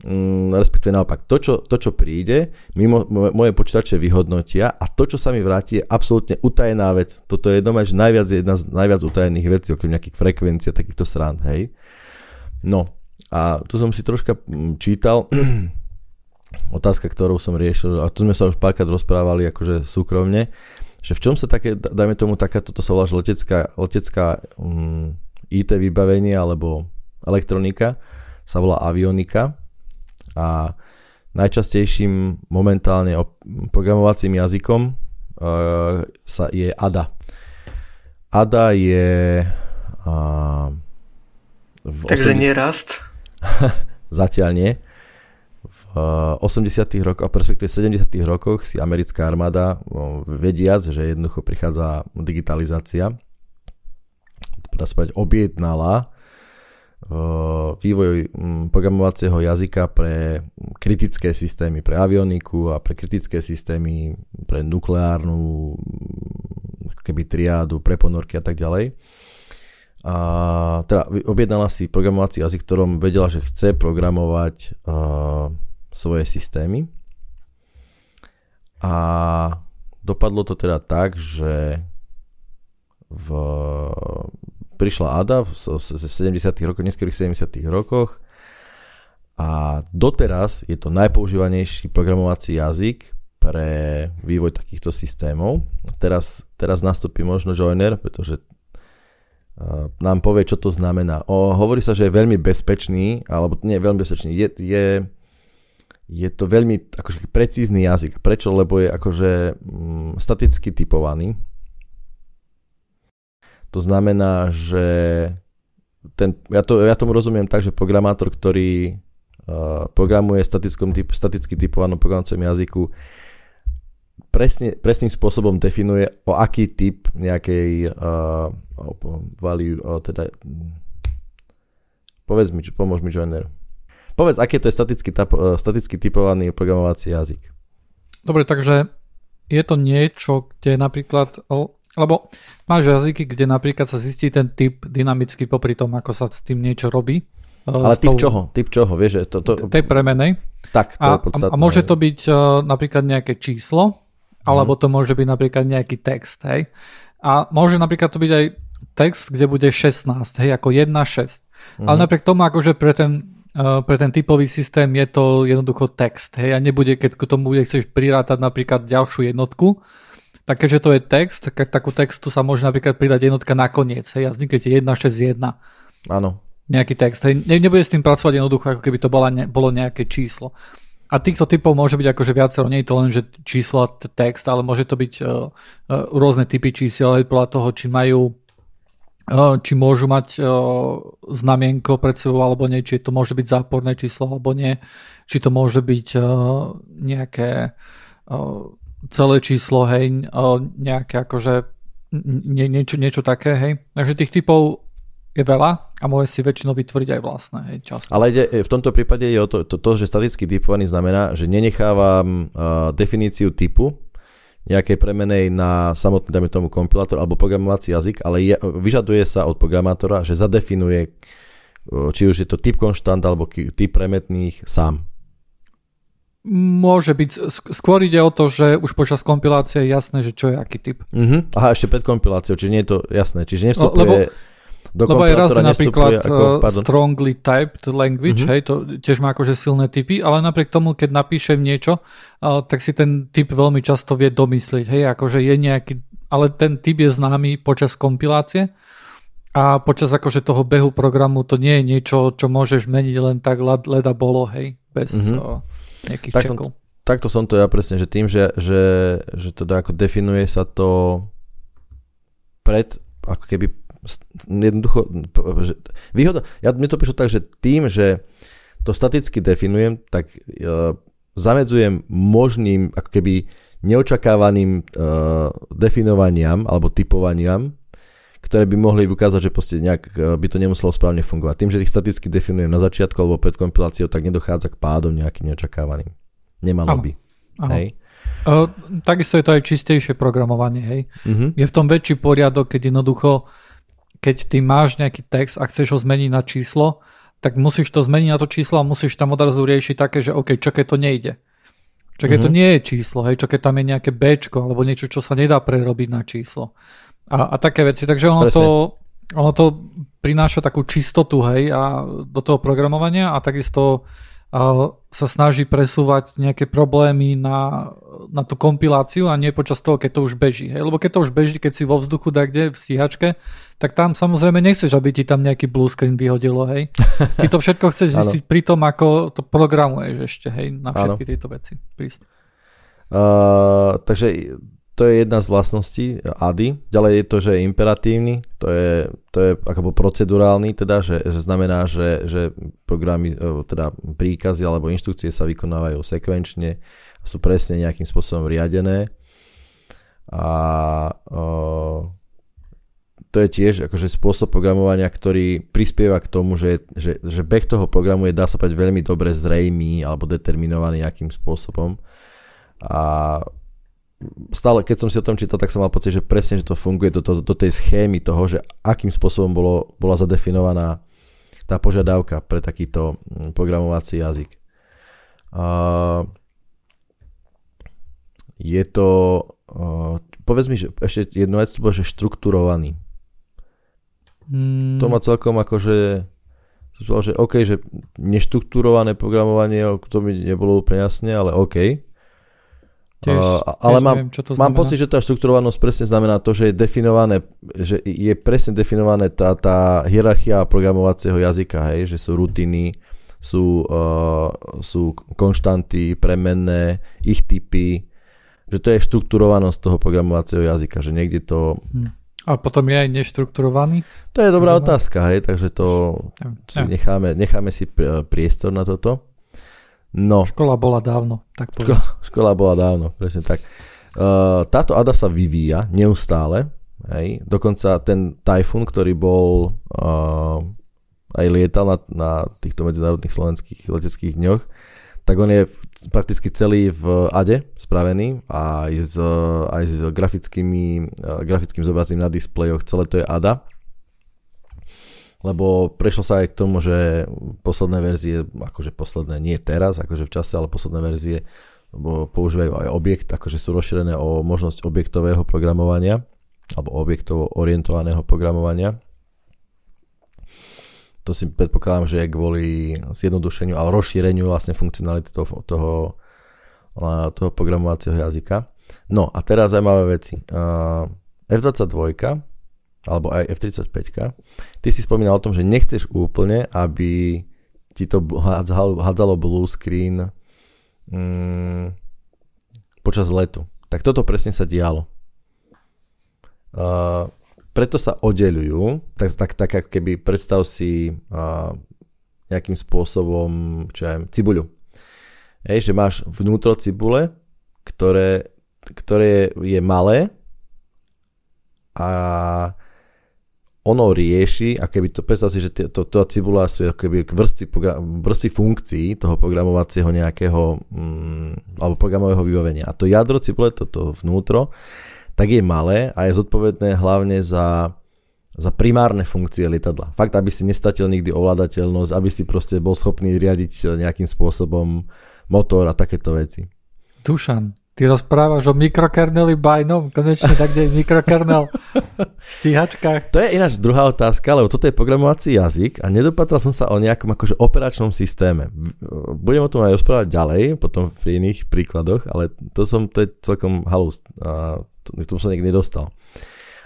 Mm, respektíve naopak, to čo, to, čo príde, mimo, moje počítače vyhodnotia a to, čo sa mi vráti, je absolútne utajená vec. Toto je doma, že najviac, jedna z najviac utajených vecí, okrem nejakých frekvencií a takýchto srand, hej. No, a tu som si troška mm, čítal, otázka, ktorú som riešil, a tu sme sa už párkrát rozprávali akože súkromne, že v čom sa také, dajme tomu taká, toto sa volá, že letecká, letecká um, mm, IT vybavenie alebo elektronika sa volá avionika a najčastejším momentálne programovacím jazykom uh, sa je ADA. ADA je uh, v Takže 80... nie rast? Zatiaľ nie. 80. rokoch, a perspektíve 70. rokoch si americká armáda, vediac, že jednoducho prichádza digitalizácia, teda povedať, objednala vývoj programovacieho jazyka pre kritické systémy, pre avioniku a pre kritické systémy, pre nukleárnu ako keby triádu, pre ponorky a tak ďalej. A teda objednala si programovací jazyk, ktorom vedela, že chce programovať uh, svoje systémy. A dopadlo to teda tak, že v, prišla ADA v, v 70. rokoch, neskorých 70. rokoch a doteraz je to najpoužívanejší programovací jazyk pre vývoj takýchto systémov. Teraz, teraz nastúpi možno Joiner, pretože nám povie, čo to znamená. O, hovorí sa, že je veľmi bezpečný, alebo nie veľmi bezpečný, je, je je to veľmi akože precízny jazyk. Prečo? Lebo je akože mm, staticky typovaný. To znamená, že ten, ja, to, ja tomu rozumiem tak, že programátor, ktorý uh, programuje typ, staticky typovanom programovacom jazyku, presne, presným spôsobom definuje, o aký typ nejakej uh, value, uh, teda povedz mi, pomôž mi, Joiner. Povedz, aký to je staticky, tap, eh, staticky typovaný programovací jazyk. Dobre, takže je to niečo, kde napríklad, lebo máš jazyky, kde napríklad sa zistí ten typ dynamicky popri tom, ako sa s tým niečo robí. Eh, Ale typ tou, čoho? Typ čoho? Vieš, že to, to... Tej premenej. Tak, to a, je podstatné. A môže to byť uh, napríklad nejaké číslo, alebo mhm. to môže byť napríklad nejaký text, hej. A môže napríklad to byť aj text, kde bude 16, hej, ako 1, 6. Mm. Ale mhm. napriek tomu, akože pre ten pre ten typový systém je to jednoducho text. Hej, a nebude, keď k tomu bude chceš prirátať napríklad ďalšiu jednotku, tak keďže to je text, tak takú textu sa môže napríklad pridať jednotka nakoniec. Hej, a vznikne ti 1, 6, 1. Áno. nejaký text. Hej, ne, nebude s tým pracovať jednoducho, ako keby to bola ne, bolo nejaké číslo. A týchto typov môže byť akože viacero, nie je to len, že číslo a text, ale môže to byť uh, uh, rôzne typy čísiel, aj podľa toho, či majú či môžu mať znamienko pred sebou alebo nie, či to môže byť záporné číslo alebo nie, či to môže byť nejaké celé číslo, hej, nejaké akože nie, niečo, niečo také, hej. Takže tých typov je veľa a môže si väčšinou vytvoriť aj vlastné, hej, často. Ale ide, v tomto prípade je o to, to, to že staticky typovaný znamená, že nenechávam uh, definíciu typu nejakej premenej na samotný, dajme tomu, kompilátor alebo programovací jazyk, ale je, vyžaduje sa od programátora, že zadefinuje, uh, či už je to typ konštant alebo typ premetných sám. Môže byť. Skôr ide o to, že už počas kompilácie je jasné, že čo je aký typ. Uh-huh. Aha, ešte pred kompiláciou, čiže nie je to jasné. Čiže nevstupuje... Lebo do Lebo aj raz napríklad ako, uh, strongly typed language, mm-hmm. hej, to tiež má akože silné typy, ale napriek tomu, keď napíšem niečo, uh, tak si ten typ veľmi často vie domyslieť, hej, akože je nejaký, ale ten typ je známy počas kompilácie a počas akože toho behu programu to nie je niečo, čo môžeš meniť len tak leda bolo, hej, bez mm-hmm. uh, nejakých tak čekov. Som, takto som to ja presne, že tým, že, že, že teda ako definuje sa to pred ako keby jednoducho, výhoda, ja, mne to prišlo tak, že tým, že to staticky definujem, tak uh, zamedzujem možným ako keby neočakávaným uh, definovaniam alebo typovaniam, ktoré by mohli ukázať, že proste nejak uh, by to nemuselo správne fungovať. Tým, že ich staticky definujem na začiatku alebo pred kompiláciou, tak nedochádza k pádom nejakým neočakávaným. Nemalo by. Aha. Hej. Uh, takisto je to aj čistejšie programovanie, hej. Uh-huh. Je v tom väčší poriadok, keď jednoducho keď ty máš nejaký text a chceš ho zmeniť na číslo, tak musíš to zmeniť na to číslo a musíš tam odrazu riešiť také, že OK, čo keď to nejde. Čo keď mm-hmm. to mhm. nie je číslo, hej, čo keď tam je nejaké B alebo niečo, čo sa nedá prerobiť na číslo. A, a také veci. Takže ono to, ono to prináša takú čistotu, hej, a do toho programovania a takisto sa snaží presúvať nejaké problémy na, na tú kompiláciu a nie počas toho, keď to už beží. Hej? Lebo keď to už beží, keď si vo vzduchu tak kde v stíhačke, tak tam samozrejme nechceš, aby ti tam nejaký blue screen vyhodilo. Hej? Ty to všetko chceš zistiť pri tom, ako to programuješ ešte hej, na všetky ano. tieto veci. Prísť. Uh, takže to je jedna z vlastností ADI. Ďalej je to, že je imperatívny, to je, to je ako procedurálny, teda, že, že znamená, že, že programy, e, teda príkazy alebo inštrukcie sa vykonávajú sekvenčne a sú presne nejakým spôsobom riadené. A o, to je tiež akože spôsob programovania, ktorý prispieva k tomu, že, že, že beh toho programu je, dá sa povedať, veľmi dobre zrejmý alebo determinovaný nejakým spôsobom. A stále, keď som si o tom čítal, tak som mal pocit, že presne, že to funguje do, do, do tej schémy toho, že akým spôsobom bolo, bola zadefinovaná tá požiadavka pre takýto mm, programovací jazyk. Uh, je to, uh, povedz mi, že ešte jednu vec, to že štrukturovaný. Mm. To ma celkom akože som povedal, že OK, že neštrukturované programovanie, to mi nebolo úplne jasne, ale OK. Tiež, uh, ale tiež mám, neviem, čo to mám pocit, že tá štrukturovanosť presne znamená to, že je definované, že je presne definované tá, tá hierarchia programovacieho jazyka, hej, že sú rutiny, sú, uh, sú konštanty, premenné, ich typy, že to je štrukturovanosť toho programovacieho jazyka, že niekde to... Hm. A potom je aj neštrukturovaný? To je dobrá otázka, hej, takže to si. Necháme, necháme si priestor na toto. No. Škola bola dávno, tak Škola, škola bola dávno, presne tak. Uh, táto ADA sa vyvíja neustále, hej. dokonca ten Typhoon, ktorý bol uh, aj lietal na, na týchto medzinárodných slovenských leteckých dňoch, tak on je prakticky celý v ADE spravený a aj s, aj s grafickými, uh, grafickým zobrazením na displejoch, celé to je ADA lebo prešlo sa aj k tomu, že posledné verzie, akože posledné nie teraz, akože v čase, ale posledné verzie používajú aj objekt, akože sú rozšírené o možnosť objektového programovania alebo objektovo orientovaného programovania. To si predpokladám, že je kvôli zjednodušeniu, ale rozšíreniu vlastne funkcionality toho, toho, toho programovacieho jazyka. No a teraz zaujímavé veci. F22 alebo aj F-35, ty si spomínal o tom, že nechceš úplne, aby ti to hádzalo blue screen mm, počas letu. Tak toto presne sa dialo. Preto sa oddelujú, tak, tak, tak ako keby predstav si uh, nejakým spôsobom, čo ja viem, cibuľu. Hej, že máš vnútro cibule, ktoré, ktoré je malé a ono rieši, a keby to, predstav si, že to, to, cibula sú keby vrstvy, vrstvy funkcií toho programovacieho nejakého, mm, alebo programového vybavenia. A to jadro cibule, to, to vnútro, tak je malé a je zodpovedné hlavne za, za primárne funkcie lietadla. Fakt, aby si nestatil nikdy ovládateľnosť, aby si proste bol schopný riadiť nejakým spôsobom motor a takéto veci. Dušan, Ty rozprávaš o mikrokerneli bajnom, konečne tak, kde je mikrokernel v stíhačkách. To je ináč druhá otázka, lebo toto je programovací jazyk a nedopatral som sa o nejakom akože operačnom systéme. Budem o tom aj rozprávať ďalej, potom v iných príkladoch, ale to som, to je celkom halus, a k tomu som niekde nedostal.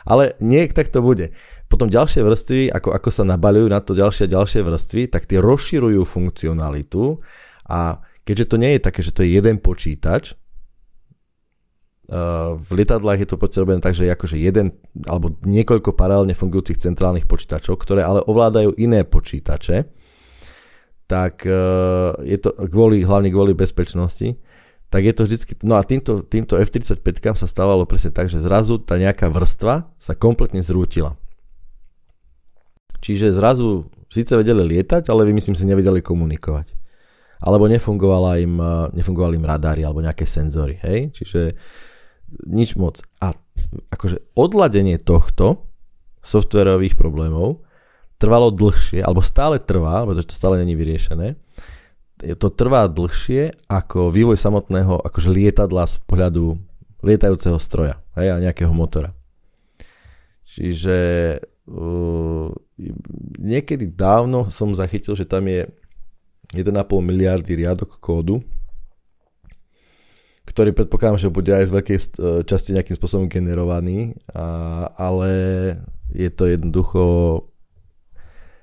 Ale niek tak to bude. Potom ďalšie vrstvy, ako, ako sa nabalujú na to ďalšie a ďalšie vrstvy, tak tie rozširujú funkcionalitu a keďže to nie je také, že to je jeden počítač, v lietadlách je to potrebné tak, že akože jeden alebo niekoľko paralelne fungujúcich centrálnych počítačov, ktoré ale ovládajú iné počítače, tak e, je to kvôli, hlavne kvôli bezpečnosti, tak je to vždycky, no a týmto, týmto F-35 sa stávalo presne tak, že zrazu tá nejaká vrstva sa kompletne zrútila. Čiže zrazu síce vedeli lietať, ale vy myslím si nevedeli komunikovať. Alebo nefungovala im, e, nefungovali im radári alebo nejaké senzory, hej? Čiže nič moc. A akože odladenie tohto softwarových problémov trvalo dlhšie, alebo stále trvá, pretože to stále není vyriešené, to trvá dlhšie ako vývoj samotného akože lietadla z pohľadu lietajúceho stroja hej, a nejakého motora. Čiže uh, niekedy dávno som zachytil, že tam je 1,5 miliardy riadok kódu, ktorý predpokladám, že bude aj z veľkej e, časti nejakým spôsobom generovaný, a, ale je to jednoducho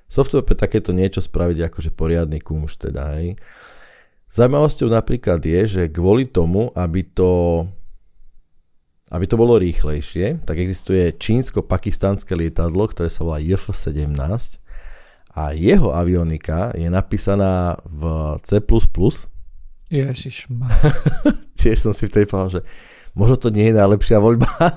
software pre takéto niečo spraviť akože poriadny kúmuš teda, hej. Zajímavosťou napríklad je, že kvôli tomu, aby to, aby to bolo rýchlejšie, tak existuje čínsko-pakistánske lietadlo, ktoré sa volá JF-17 a jeho avionika je napísaná v C++, Ježiš Tiež som si vtedy povedal, že možno to nie je najlepšia voľba.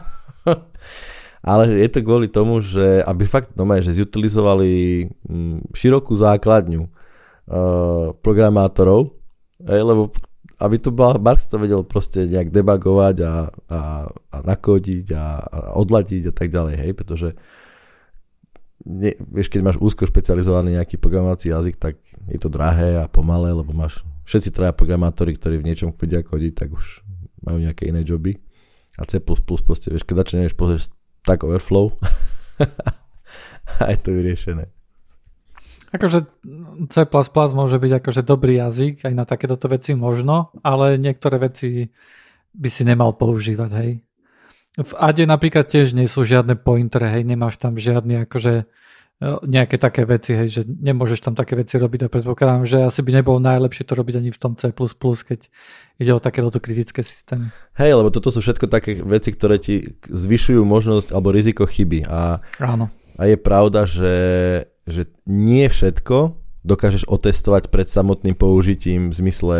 Ale je to kvôli tomu, že aby fakt no, že zutilizovali mm, širokú základňu uh, programátorov, aj, lebo aby to bol, Marx to vedel proste nejak debagovať a, a, a nakodiť a, a odladiť a tak ďalej, hej, pretože ne, vieš, keď máš úzko špecializovaný nejaký programovací jazyk, tak je to drahé a pomalé, lebo máš všetci traja programátori, ktorí v niečom vedia kodiť, tak už majú nejaké iné joby. A C++ proste, vieš, keď začneš pozrieť tak Overflow a je to vyriešené. Akože C++ môže byť akože dobrý jazyk, aj na takéto veci možno, ale niektoré veci by si nemal používať, hej. V ADE napríklad tiež nie sú žiadne pointere, hej, nemáš tam žiadny akože nejaké také veci, hej, že nemôžeš tam také veci robiť a predpokladám, že asi by nebolo najlepšie to robiť ani v tom C++, keď ide o takéto kritické systémy. Hej, lebo toto sú všetko také veci, ktoré ti zvyšujú možnosť alebo riziko chyby a, Áno. a je pravda, že, že nie všetko dokážeš otestovať pred samotným použitím v zmysle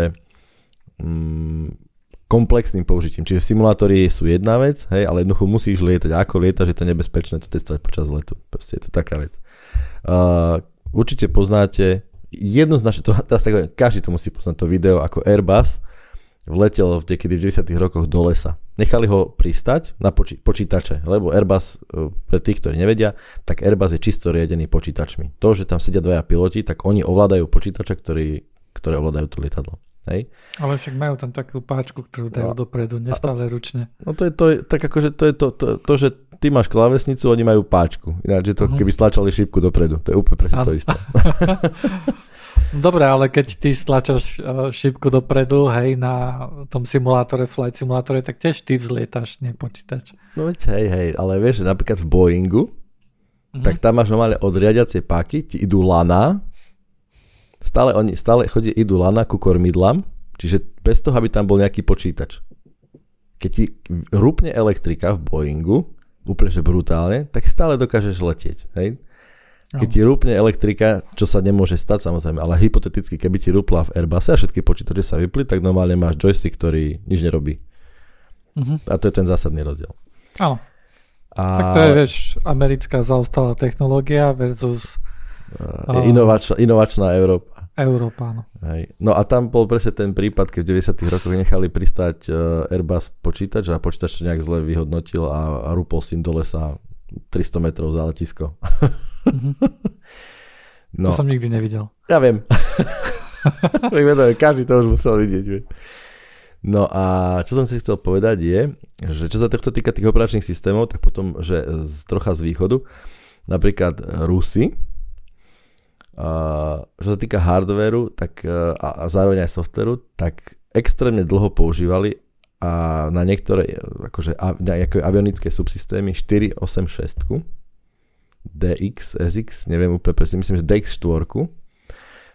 mm, komplexným použitím. Čiže simulátory sú jedna vec, hej, ale jednoducho musíš lietať. Ako lietaš, je to nebezpečné to testovať počas letu. Proste je to taká vec. Uh, určite poznáte jednoznačne, to, teraz tak, každý to musí poznať to video, ako Airbus vletel v niekedy v 90 rokoch do lesa. Nechali ho pristať na poči- počítače, lebo Airbus, uh, pre tých, ktorí nevedia, tak Airbus je čisto riadený počítačmi. To, že tam sedia dvaja piloti, tak oni ovládajú počítače, ktorý, ktoré ovládajú to lietadlo. Hej. Ale však majú tam takú páčku, ktorú dajú no, dopredu, nestále ručne. No to je to, tak akože to je to, to, to, že ty máš klávesnicu, oni majú páčku. Ináč je to, uh-huh. keby stlačali šípku dopredu. To je úplne presne to isté. Dobre, ale keď ty stlačaš uh, šípku dopredu, hej, na tom simulátore, flight simulátore, tak tiež ty vzlietaš, nepočítač. No veď hej, hej, ale vieš, napríklad v Boeingu, tak tam máš normálne od riadiacej páky, ti idú lana, stále, oni, stále chodí, idú lana ku kormidlám, čiže bez toho, aby tam bol nejaký počítač. Keď ti rúpne elektrika v Boeingu, úplne že brutálne, tak stále dokážeš letieť. Hej? Keď ti rúpne elektrika, čo sa nemôže stať samozrejme, ale hypoteticky, keby ti rúpla v Airbuse a všetky počítače sa vypli, tak normálne máš joystick, ktorý nič nerobí. Uh-huh. A to je ten zásadný rozdiel. Áno. A... Tak to je, vieš, americká zaostalá technológia versus... Uh, inovač, inovačná Európa. Európa, áno. Hej. No a tam bol presne ten prípad, keď v 90 rokoch nechali pristať uh, Airbus počítač a počítač to nejak zle vyhodnotil a, a rúpol s tým do lesa 300 metrov za letisko. Mm-hmm. No. To som nikdy nevidel. Ja viem. Každý to už musel vidieť. No a čo som si chcel povedať je, že čo sa tohto týka tých operačných systémov, tak potom, že z, trocha z východu, napríklad Rusy, a, čo sa týka hardwareu tak, a, a zároveň aj softwareu, tak extrémne dlho používali a na niektoré akože, na avionické subsystémy 486 DX, SX, neviem úplne presne, myslím, že DX4,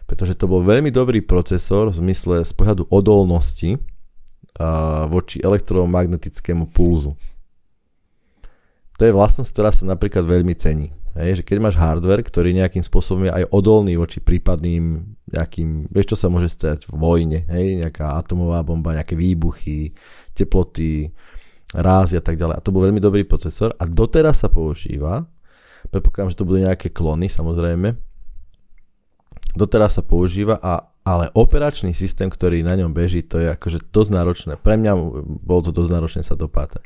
pretože to bol veľmi dobrý procesor v zmysle z pohľadu odolnosti a, voči elektromagnetickému pulzu. To je vlastnosť, ktorá sa napríklad veľmi cení. Hej, že keď máš hardware, ktorý nejakým spôsobom je aj odolný voči prípadným nejakým, vieš čo sa môže stať v vojne, hej, nejaká atomová bomba, nejaké výbuchy, teploty, rázy a tak ďalej. A to bol veľmi dobrý procesor a doteraz sa používa Predpokladám, že to budú nejaké klony, samozrejme. Doteraz sa používa, a, ale operačný systém, ktorý na ňom beží, to je akože dosť náročné. Pre mňa bolo to dosť náročné sa dopátať.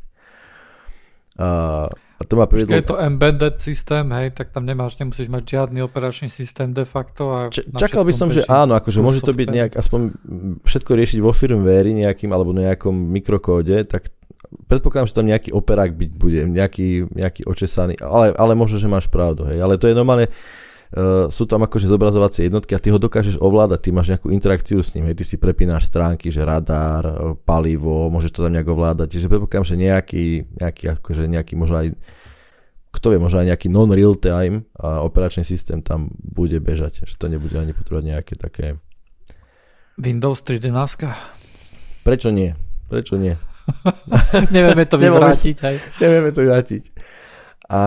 A, a to ma privedlo... Keď je to embedded systém, hej, tak tam nemáš, nemusíš mať žiadny operačný systém de facto. A Č- čakal by som, že áno, akože môže to byť nejak, aspoň všetko riešiť vo firmware nejakým alebo nejakom mikrokóde, tak predpokladám, že tam nejaký operák byť bude, nejaký, nejaký očesaný, ale, ale možno, že máš pravdu, hej, ale to je normálne, sú tam akože zobrazovacie jednotky a ty ho dokážeš ovládať, ty máš nejakú interakciu s ním, hej, ty si prepínaš stránky, že radár, eh, palivo, môžeš to tam nejak ovládať, čiže predpokladám, že nejaký, nejaký, akože nejaký možno aj kto vie, možno aj nejaký non-real time a operačný systém tam bude bežať, že to nebude ani potrebovať nejaké také... Windows 3D Prečo nie? Prečo nie? Nevieme to vyvrátiť. Aj. Nevieme to vyvrátiť. A,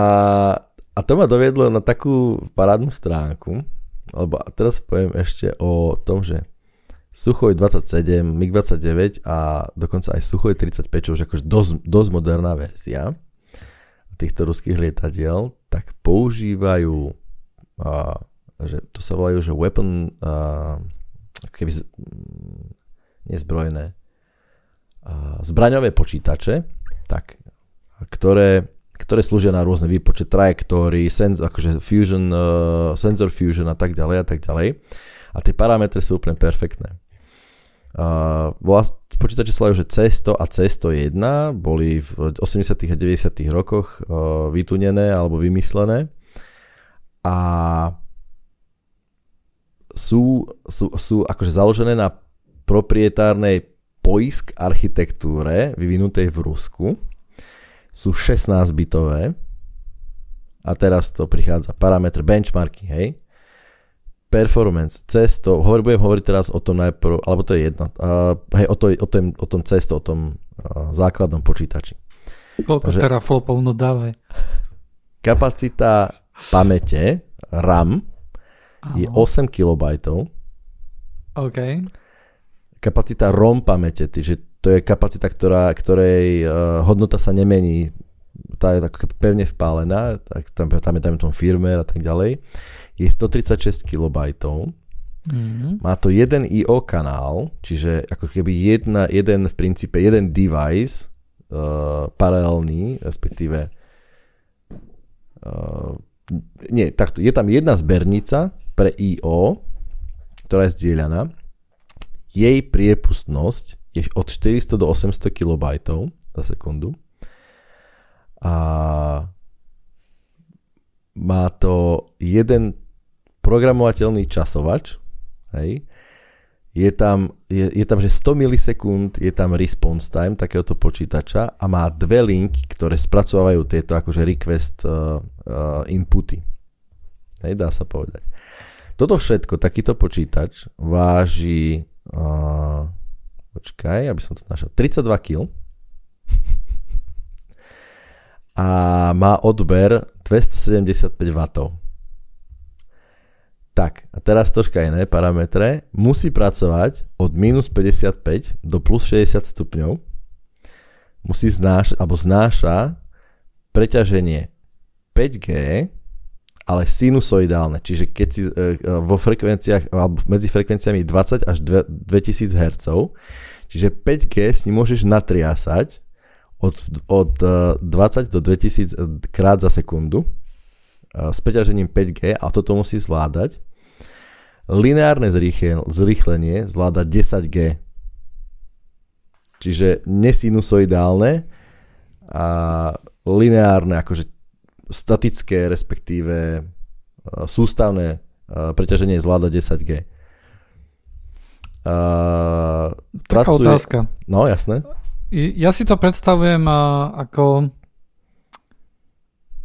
a to ma doviedlo na takú parádnu stránku, lebo teraz poviem ešte o tom, že Suchoj 27, MiG-29 a dokonca aj Suchoj 35, čo už akože dosť, dosť moderná verzia týchto ruských lietadiel, tak používajú a, že to sa volajú, že weapon a, keby nezbrojené zbraňové počítače, tak, ktoré, ktoré slúžia na rôzne výpočet trajektórií, senz, akože fusion, uh, sensor fusion a tak ďalej a tak ďalej. A tie parametre sú úplne perfektné. Uh, počítače sa že C100 a C101 boli v 80. a 90. rokoch uh, vytunené alebo vymyslené a sú, sú, sú akože založené na proprietárnej poisk architektúre vyvinutej v Rusku sú 16-bitové a teraz to prichádza parametre benchmarky, hej. Performance, cesto, hovor, budem hovoriť teraz o tom najprv, alebo to je jedno, uh, hej, o, to, o, tom, o tom cesto, o tom uh, základnom počítači. Koľko Takže, teraflopov, no dávaj. Kapacita pamäte, RAM, Áno. je 8 KB. OK kapacita ROM pamäte, že to je kapacita, ktorá, ktorej uh, hodnota sa nemení, tá je tak pevne vpálená, tak tam, tam je tam tom firmware a tak ďalej, je 136 kB. Mm-hmm. Má to jeden IO kanál, čiže ako keby jedna, jeden v princípe, jeden device uh, paralelný, respektíve uh, nie, takto, je tam jedna zbernica pre IO, ktorá je zdieľaná jej priepustnosť je od 400 do 800 kB za sekundu. A má to jeden programovateľný časovač, hej, je tam, je, je tam, že 100 milisekúnd je tam response time takéhoto počítača a má dve linky, ktoré spracovávajú tieto akože request uh, uh, inputy. Hej, dá sa povedať. Toto všetko, takýto počítač váži uh, počkaj, aby som to našiel, 32 kg a má odber 275 W. Tak, a teraz troška iné parametre. Musí pracovať od minus 55 do plus 60 stupňov. Musí znášať, alebo znáša preťaženie 5G, ale sinusoidálne. Čiže keď si e, e, vo frekvenciách, alebo medzi frekvenciami 20 až 2000 Hz, čiže 5G s ním môžeš natriasať od, od 20 e, do 2000 krát za sekundu s preťažením 5G a toto musí zvládať lineárne zrýchlenie zvláda 10G. Čiže nesinusoidálne a lineárne, akože statické, respektíve e, sústavné e, preťaženie zvláda 10G. Uh, Taká pracuje... otázka. No, jasné. Ja si to predstavujem ako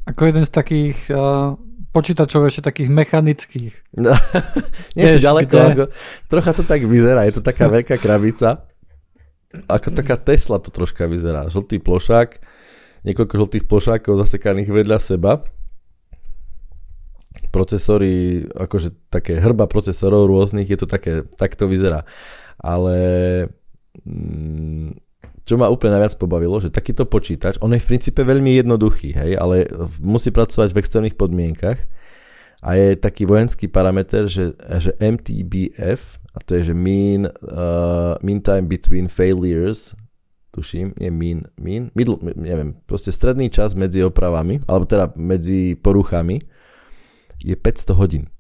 ako jeden z takých uh, počítačov ešte takých mechanických. No, nie si ďaleko, kde... ako, trocha to tak vyzerá, je to taká veľká krabica, ako taká Tesla to troška vyzerá. Žltý plošák, niekoľko žltých plošákov zasekaných vedľa seba. Procesory, akože také hrba procesorov rôznych, je to také, tak to vyzerá. Ale mm, čo ma úplne najviac pobavilo, že takýto počítač, on je v princípe veľmi jednoduchý, hej, ale musí pracovať v extrémnych podmienkach a je taký vojenský parameter, že, že MTBF, a to je, že mean, uh, mean time between failures, tuším, nie mean, mean, middle, neviem, proste stredný čas medzi opravami, alebo teda medzi poruchami, je 500 hodín.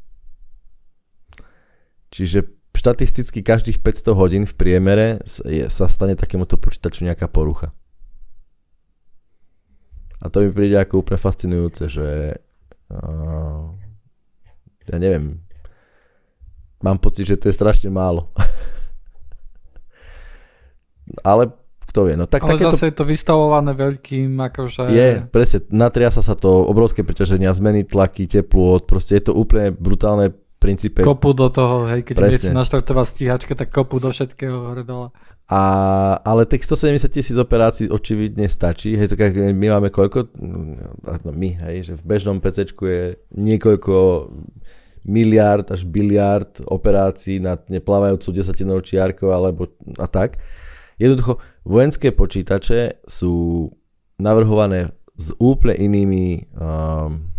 Čiže štatisticky každých 500 hodín v priemere sa stane takémuto počítaču nejaká porucha. A to mi príde ako úplne fascinujúce, že uh, ja neviem, mám pocit, že to je strašne málo. Ale kto vie, no tak Ale takéto... zase je to vystavované veľkým, akože... Je, presne, natriasa sa to, obrovské preťaženia, zmeny tlaky, teplôt, proste je to úplne brutálne princípe... Kopu do toho, hej, keď Presne. si naštartová stíhačka, tak kopu do všetkého hore dole. A, ale tých 170 tisíc operácií očividne stačí. Hej, tak my máme koľko? No my, hej, že v bežnom PC je niekoľko miliard až biliard operácií nad neplávajúcou desatinou čiarkou alebo a tak. Jednoducho, vojenské počítače sú navrhované s úplne inými um,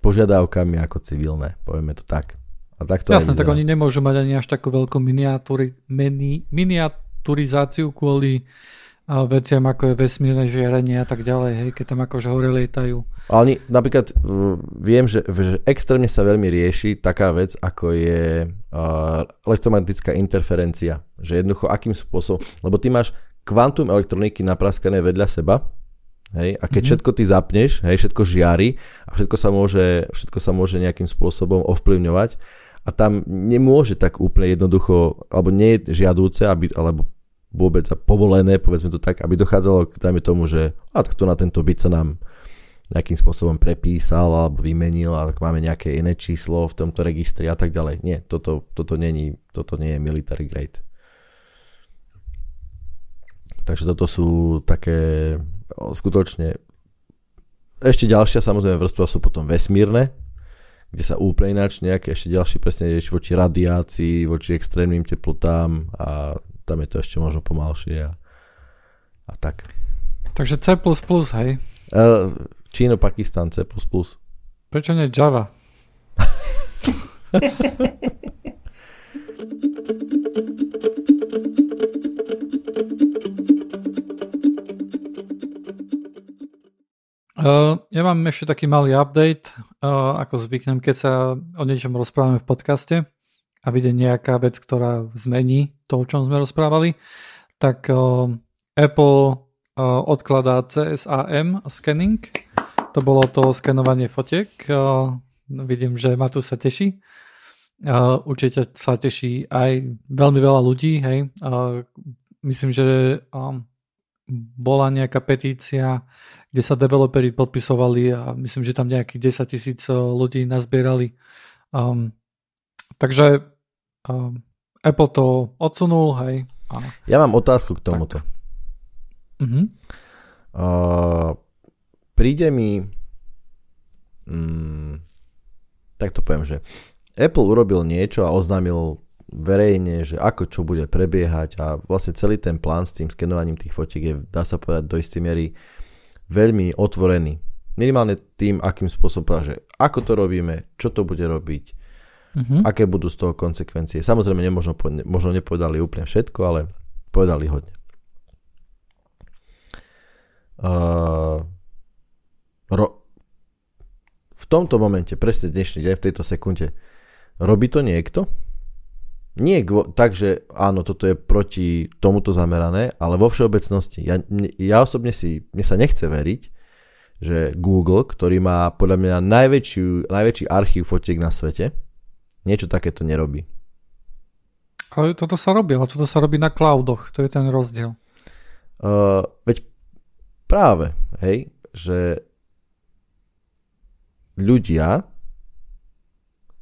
požiadavkami ako civilné, povieme to tak. A tak to Jasne, tak oni nemôžu mať ani až takú veľkú miniatúri, mini, miniaturizáciu kvôli a veciam ako je vesmírne žiarenie a tak ďalej, hej, keď tam akože hore lietajú. A oni, napríklad, viem, že, že extrémne sa veľmi rieši taká vec, ako je uh, elektromagnetická interferencia. Že jednoducho, akým spôsobom, lebo ty máš kvantum elektroniky napraskané vedľa seba, Hej? A keď mm-hmm. všetko ty zapneš, hej, všetko žiari a všetko sa, môže, všetko sa môže nejakým spôsobom ovplyvňovať a tam nemôže tak úplne jednoducho, alebo nie je žiadúce, aby, alebo vôbec povolené, povedzme to tak, aby dochádzalo k dajme tomu, že a tak to na tento byt sa nám nejakým spôsobom prepísal alebo vymenil a tak máme nejaké iné číslo v tomto registri a tak ďalej. Nie, toto, toto, není, toto nie je military grade. Takže toto sú také skutočne ešte ďalšia samozrejme vrstva sú potom vesmírne, kde sa úplne ináč nejaké ešte ďalší presne rieši voči radiácii, voči extrémnym teplotám a tam je to ešte možno pomalšie a, a tak. Takže C++, hej? Uh, Číno, Pakistan, C++. Prečo nie Java? Uh, ja mám ešte taký malý update, uh, ako zvyknem, keď sa o niečom rozprávame v podcaste a vyjde nejaká vec, ktorá zmení to, o čom sme rozprávali, tak Apple odkladá CSAM scanning. To bolo to skenovanie fotiek. Vidím, že ma tu sa teší. Určite sa teší aj veľmi veľa ľudí, hej. Myslím, že bola nejaká petícia, kde sa developeri podpisovali a myslím, že tam nejakých 10 tisíc ľudí nazbierali. Um, takže Apple to odsunul, hej. Áno. Ja mám otázku k tomuto. Uh-huh. Uh, príde mi mm, tak to poviem, že Apple urobil niečo a oznámil verejne, že ako čo bude prebiehať a vlastne celý ten plán s tým skenovaním tých fotiek je, dá sa povedať, do istej miery veľmi otvorený. Minimálne tým, akým spôsobom povedať, že ako to robíme, čo to bude robiť, uh-huh. aké budú z toho konsekvencie. Samozrejme, nemožno, možno nepovedali úplne všetko, ale povedali hodne. Uh, ro, v tomto momente, presne dnešný deň, v tejto sekunde, robí to niekto? Nie tak, že áno, toto je proti tomuto zamerané, ale vo všeobecnosti. Ja, ja osobne si, mne sa nechce veriť, že Google, ktorý má podľa mňa najväčšiu, najväčší archív fotiek na svete, niečo takéto nerobí. Ale toto sa robí, ale toto sa robí na cloudoch, to je ten rozdiel. Uh, veď práve, hej, že ľudia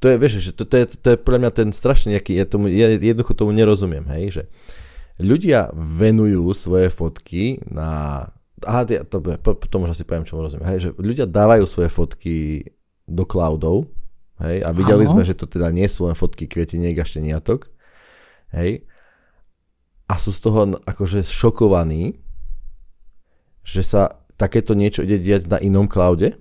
to je, vieš, že to, to, je, to je pre mňa ten strašný nejaký, ja, tomu, ja jednoducho tomu nerozumiem, hej, že ľudia venujú svoje fotky na, aha, to, to, to možno si poviem, čo rozumiem, hej, že ľudia dávajú svoje fotky do cloudov, hej, a videli Aha. sme, že to teda nie sú len fotky kvietiniek a šteniatok, hej, a sú z toho akože šokovaní, že sa takéto niečo ide diať na inom cloude?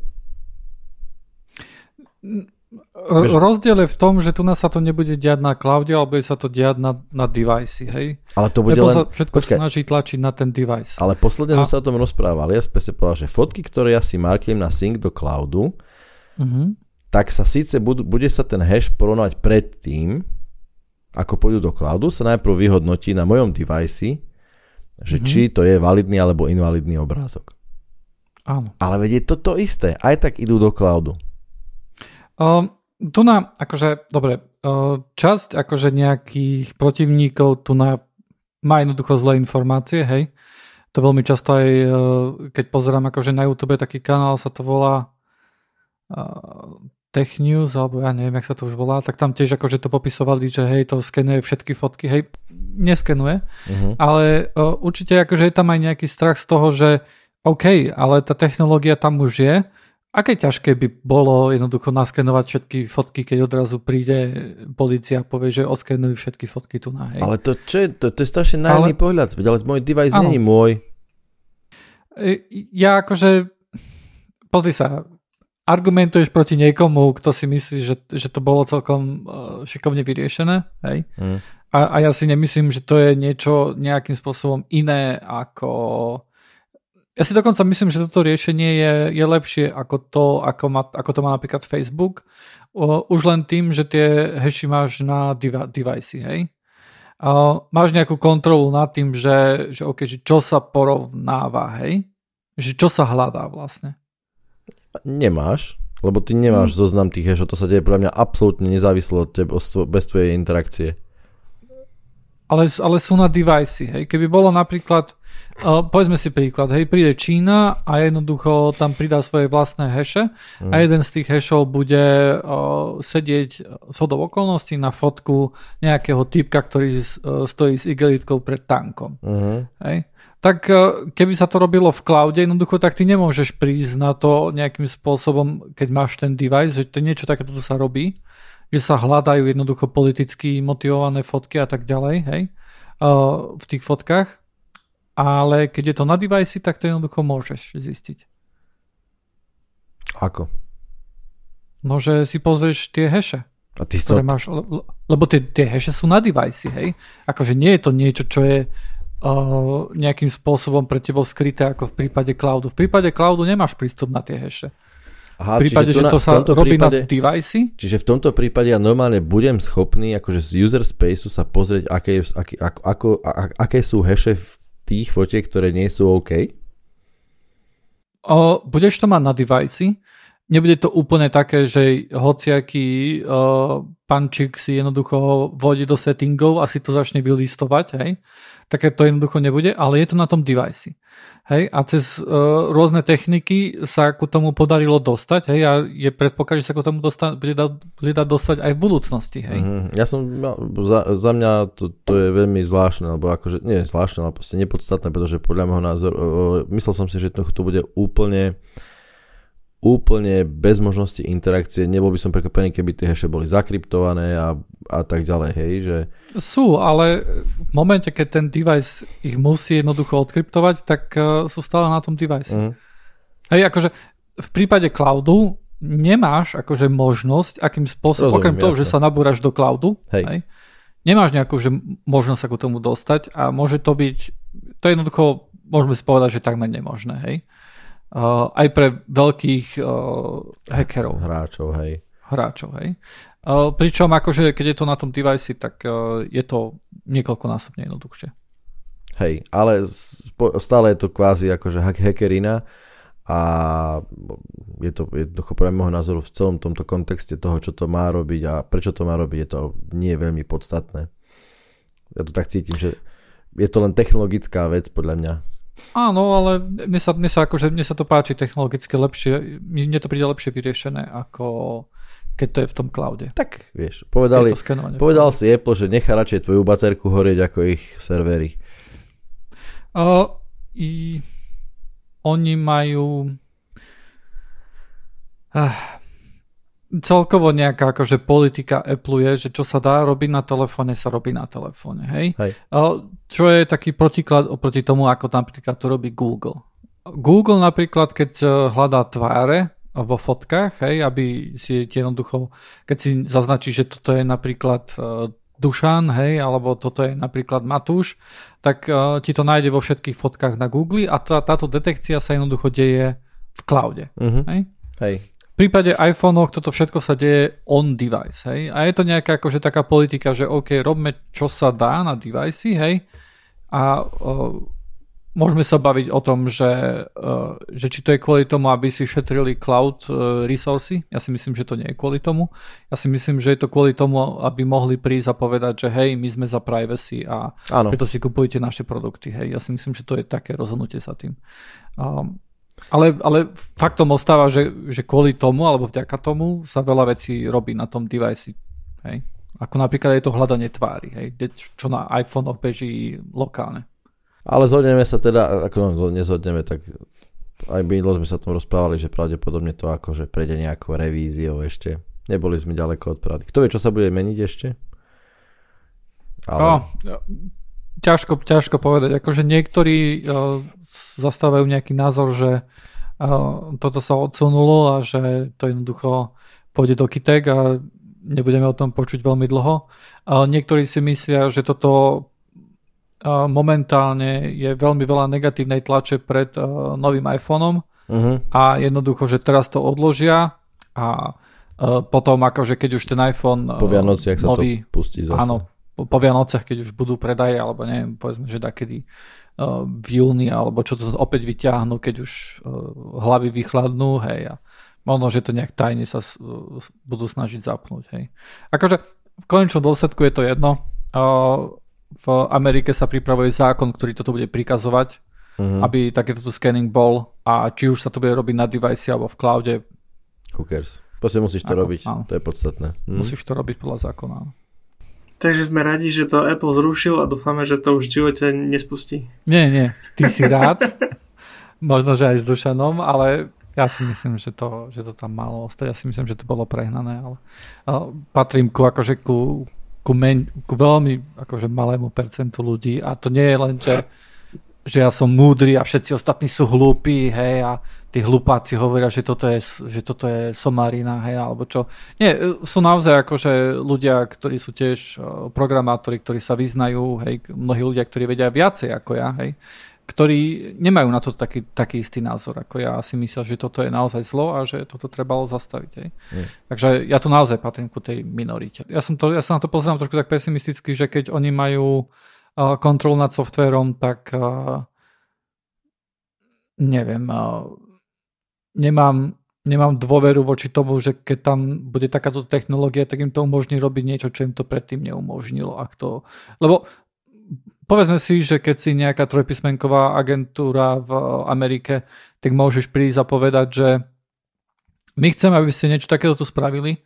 Rozdiel je v tom, že tu nás sa to nebude diať na cloude, ale bude sa to diať na, na device, hej? Ale to bude Apple len... sa všetko počkaj, snaží tlačiť na ten device. Ale posledne a... sme sa o tom rozprávali, ja som povedal, že fotky, ktoré ja si markujem na sync do cloudu, uh-huh. Tak sa síce budú, bude sa ten hash porovnať predtým, ako pôjdu do cloudu, sa najprv vyhodnotí na mojom device, že uh-huh. či to je validný alebo invalidný obrázok. Áno. Ale vedieť to to isté, aj tak idú do cloudu. Um, tu na, akože, dobre, uh, časť akože nejakých protivníkov tu na má jednoducho zlé informácie, hej. To veľmi často aj, uh, keď pozerám akože na YouTube taký kanál, sa to volá uh, Tech News, alebo ja neviem, jak sa to už volá, tak tam tiež akože to popisovali, že hej, to skenuje všetky fotky, hej, neskenuje, uh-huh. ale uh, určite akože je tam aj nejaký strach z toho, že OK, ale tá technológia tam už je, Aké ťažké by bolo jednoducho naskenovať všetky fotky, keď odrazu príde policia a povie, že odskenujú všetky fotky tu na hej. Ale to, čo je, to, to je strašne naivný ale... pohľad, ale môj device není môj. E, ja akože, pozri sa, argumentuješ proti niekomu, kto si myslí, že, že to bolo celkom uh, šikovne vyriešené, hej? Mm. A, a ja si nemyslím, že to je niečo nejakým spôsobom iné ako ja si dokonca myslím, že toto riešenie je, je lepšie ako to, ako, má, ako to má napríklad Facebook. O, už len tým, že tie hashi máš na dev- device, hej. A máš nejakú kontrolu nad tým, že, že, okay, že čo sa porovnáva, hej. Že čo sa hľadá vlastne. Nemáš, lebo ty nemáš hmm. zoznam tých hashov, to sa deje pre mňa absolútne nezávislo od teba, bez tvojej interakcie. Ale, ale sú na device, hej. Keby bolo napríklad Uh, povedzme si príklad, hej, príde Čína a jednoducho tam pridá svoje vlastné heše mm. a mhm. jeden z tých hešov bude uh, sedieť z hodov okolností na fotku nejakého typka, ktorý uh, stojí s igelitkou pred tankom. Mm. Hej. Tak uh, keby sa to robilo v cloude, jednoducho, tak ty nemôžeš prísť na to nejakým spôsobom, keď máš ten device, že to niečo takéto sa robí, že sa hľadajú jednoducho politicky motivované fotky a tak ďalej, hej, uh, v tých fotkách ale keď je to na device, tak to jednoducho môžeš zistiť. Ako? No, že si pozrieš tie heše. A ty ktoré to... máš, lebo tie, tie heše sú na device, hej? Akože nie je to niečo, čo je nejakým spôsobom pre tebou skryté ako v prípade cloudu. V prípade cloudu nemáš prístup na tie heše. Aha, v prípade, že to sa robí prípade, na device. Čiže v tomto prípade ja normálne budem schopný akože z user spaceu sa pozrieť, aké, aké, ako, ako, aké sú heše v tých fotiek, ktoré nie sú OK? O, budeš to mať na device, nebude to úplne také, že hociaký uh, pančík si jednoducho vodí do settingov a si to začne vylistovať, hej. Také to jednoducho nebude, ale je to na tom device. Hej, a cez uh, rôzne techniky sa ku tomu podarilo dostať, hej, a je predpoklad, že sa ku tomu dosta- bude, da- bude dať dostať aj v budúcnosti, hej. Mm-hmm. Ja som, no, za, za mňa to, to je veľmi zvláštne, alebo akože, nie zvláštne, ale proste nepodstatné, pretože podľa môjho názoru, uh, myslel som si, že to, to bude úplne úplne bez možnosti interakcie. Nebol by som prekvapený, keby tie heše boli zakryptované a, a tak ďalej, hej, že... Sú, ale v momente, keď ten device ich musí jednoducho odkryptovať, tak uh, sú stále na tom device. Mm. Hej, akože v prípade cloudu nemáš akože možnosť, akým spôsobom, okrem toho, že sa nabúraš do cloudu, hej. Hej, nemáš nejakú že možnosť sa ku tomu dostať a môže to byť, to je jednoducho, môžeme si povedať, že takmer nemožné, hej. Uh, aj pre veľkých uh, hackerov. Hráčov, hej. Hráčov, hej. Uh, pričom akože, keď je to na tom device, tak uh, je to niekoľkonásobne jednoduchšie. Hej, ale stále je to kvázi akože hackerina a je to jednoducho pre môjho názoru v celom tomto kontexte toho, čo to má robiť a prečo to má robiť, je to nie veľmi podstatné. Ja to tak cítim, že je to len technologická vec podľa mňa. Áno, ale mne sa, mne sa, akože, mne sa to páči technologicky lepšie, mne to príde lepšie vyriešené, ako keď to je v tom cloude. Tak, vieš, povedali, povedal si Apple, že nechá radšej tvoju baterku horieť ako ich servery. Uh, i, oni majú... Uh, celkovo nejaká akože politika Apple je, že čo sa dá robiť na telefóne, sa robí na telefóne, hej? hej. Čo je taký protiklad oproti tomu, ako napríklad to robí Google. Google napríklad, keď e, hľadá tváre vo fotkách, hej, aby si jednoducho, keď si zaznačí, že toto je napríklad e, Dušan, hej, alebo toto je napríklad Matúš, tak uh, ti to nájde vo všetkých fotkách na Google a tá, táto detekcia sa jednoducho deje v cloude. Uh-huh. Hej? Hej prípade iPhoneoch toto všetko sa deje on device, hej. A je to nejaká akože taká politika, že OK, robme čo sa dá na device, hej. A uh, môžeme sa baviť o tom, že, uh, že či to je kvôli tomu, aby si šetrili cloud uh, resursy. Ja si myslím, že to nie je kvôli tomu. Ja si myslím, že je to kvôli tomu, aby mohli prísť a povedať, že hej, my sme za privacy a ano. preto si kupujete naše produkty. Hej. Ja si myslím, že to je také rozhodnutie sa tým. Um, ale, ale faktom ostáva, že, že kvôli tomu, alebo vďaka tomu sa veľa vecí robí na tom device. Hej? Ako napríklad je to hľadanie tvári, hej? čo na iPhone beží lokálne. Ale zhodneme sa teda, ako no, nezhodneme, tak aj my sme sa o tom rozprávali, že pravdepodobne to akože prejde nejakou revíziou ešte. Neboli sme ďaleko od pravdy. Kto vie, čo sa bude meniť ešte? Ale... No, ťažko, ťažko povedať. Akože niektorí uh, zastávajú nejaký názor, že uh, toto sa odsunulo a že to jednoducho pôjde do kytek a nebudeme o tom počuť veľmi dlho. Uh, niektorí si myslia, že toto uh, momentálne je veľmi veľa negatívnej tlače pred uh, novým iPhoneom uh-huh. a jednoducho, že teraz to odložia a uh, potom akože keď už ten iPhone uh, po Vianociach sa nový, to pustí zase. Áno, po Vianocech, keď už budú predaje, alebo neviem, povedzme, že takedy uh, v júni, alebo čo to opäť vyťahnú, keď už uh, hlavy vychladnú, hej, a možno, že to nejak tajne sa uh, budú snažiť zapnúť, hej. Akože v konečnom dôsledku je to jedno. Uh, v Amerike sa pripravuje zákon, ktorý toto bude prikazovať, uh-huh. aby takéto scanning bol a či už sa to bude robiť na device alebo v cloude. Who cares? Proste musíš to Ako, robiť, áno. to je podstatné. Hm. Musíš to robiť podľa zákona. Takže sme radi, že to Apple zrušil a dúfame, že to už v živote nespustí. Nie, nie. Ty si rád. Možno, že aj s Dušanom, ale ja si myslím, že to, že to tam malo ostať. Ja si myslím, že to bolo prehnané, ale patrím ku, akože ku, ku, men, ku veľmi akože malému percentu ľudí a to nie je len, že že ja som múdry a všetci ostatní sú hlúpi, hej, a tí hlupáci hovoria, že toto je, že toto je somarina, hej, alebo čo. Nie, sú naozaj akože ľudia, ktorí sú tiež programátori, ktorí sa vyznajú, hej, mnohí ľudia, ktorí vedia viacej ako ja, hej, ktorí nemajú na to taký, taký istý názor ako ja. si myslel, že toto je naozaj zlo a že toto trebalo zastaviť. Hej. Mm. Takže ja tu naozaj patrím ku tej minorite. Ja, som to, ja sa na to pozerám trošku tak pesimisticky, že keď oni majú kontrol nad softverom, tak neviem, nemám nemám dôveru voči tomu, že keď tam bude takáto technológia, tak im to umožní robiť niečo, čo im to predtým neumožnilo. Ak to... Lebo povedzme si, že keď si nejaká trojpísmenková agentúra v Amerike, tak môžeš prísť a povedať, že my chceme, aby ste niečo takéto tu spravili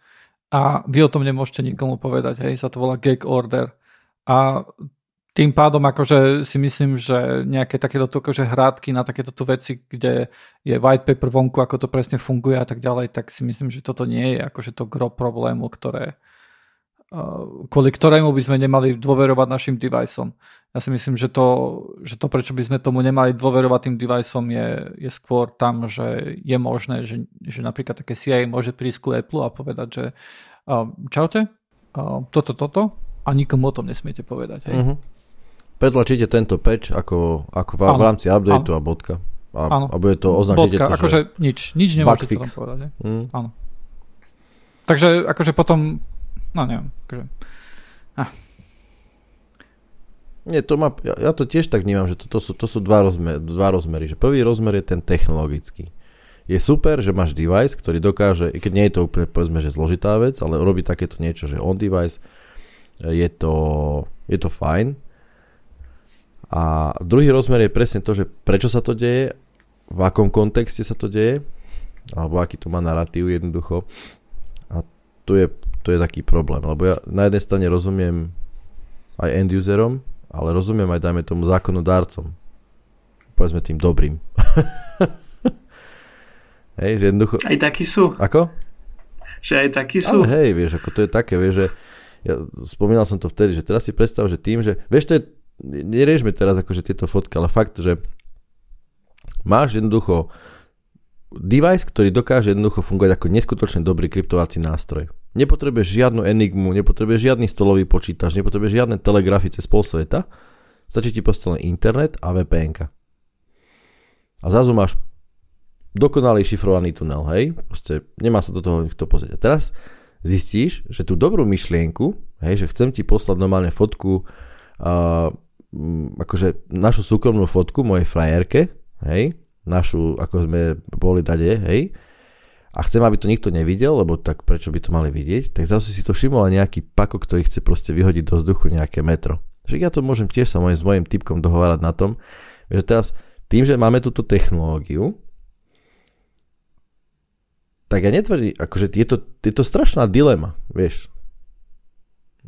a vy o tom nemôžete nikomu povedať, hej, sa to volá gag order. A tým pádom akože si myslím, že nejaké takéto akože hrádky na takéto tu veci, kde je white paper vonku, ako to presne funguje a tak ďalej, tak si myslím, že toto nie je akože to gro problému, ktoré, kvôli ktorému by sme nemali dôverovať našim deviceom. Ja si myslím, že to, že to prečo by sme tomu nemali dôverovať tým deviceom je, je skôr tam, že je možné, že, že napríklad také CIA môže prísť ku Apple a povedať, že uh, čaute, uh, toto, toto a nikomu o tom nesmiete povedať. Hej. Uh-huh pretlačíte tento patch ako, ako v, v rámci updateu a bodka. A, a bude to označíte bodka, to, akože že nič, nič nemôžete tam povedať. Mm. Áno. Takže akože potom, no neviem, akože, ah. Nie, to má, ja, ja to tiež tak vnímam, že to, to, sú, to sú dva, rozmer, dva rozmery. Že prvý rozmer je ten technologický. Je super, že máš device, ktorý dokáže, keď nie je to úplne povedzme, že zložitá vec, ale robí takéto niečo, že on device, je to, je to fajn, a druhý rozmer je presne to, že prečo sa to deje, v akom kontexte sa to deje, alebo aký tu má narratív jednoducho. A tu je, tu je taký problém, lebo ja na jednej strane rozumiem aj end userom, ale rozumiem aj, dajme tomu, zákonodárcom. Povedzme tým dobrým. hej, že jednoducho... Aj takí sú. Ako? Že aj takí sú. Ale hej, vieš, ako to je také, vieš, že ja spomínal som to vtedy, že teraz si predstav, že tým, že vieš, to je neriešme teraz akože tieto fotky, ale fakt, že máš jednoducho device, ktorý dokáže jednoducho fungovať ako neskutočne dobrý kryptovací nástroj. Nepotrebuješ žiadnu enigmu, nepotrebuješ žiadny stolový počítač, nepotrebuješ žiadne telegrafy cez pol sveta, stačí ti proste len internet a vpn A zrazu máš dokonalý šifrovaný tunel, hej? Proste nemá sa do toho nikto pozrieť. A teraz zistíš, že tú dobrú myšlienku, hej, že chcem ti poslať normálne fotku Mm, akože našu súkromnú fotku mojej frajerke, hej, našu, ako sme boli dade, hej, a chcem, aby to nikto nevidel, lebo tak prečo by to mali vidieť, tak zase si to všimol nejaký pako, ktorý chce proste vyhodiť do vzduchu nejaké metro. Že ja to môžem tiež sa môj, s mojim typkom dohovárať na tom, že teraz tým, že máme túto technológiu, tak ja netvrdím, akože je to, je to strašná dilema, vieš.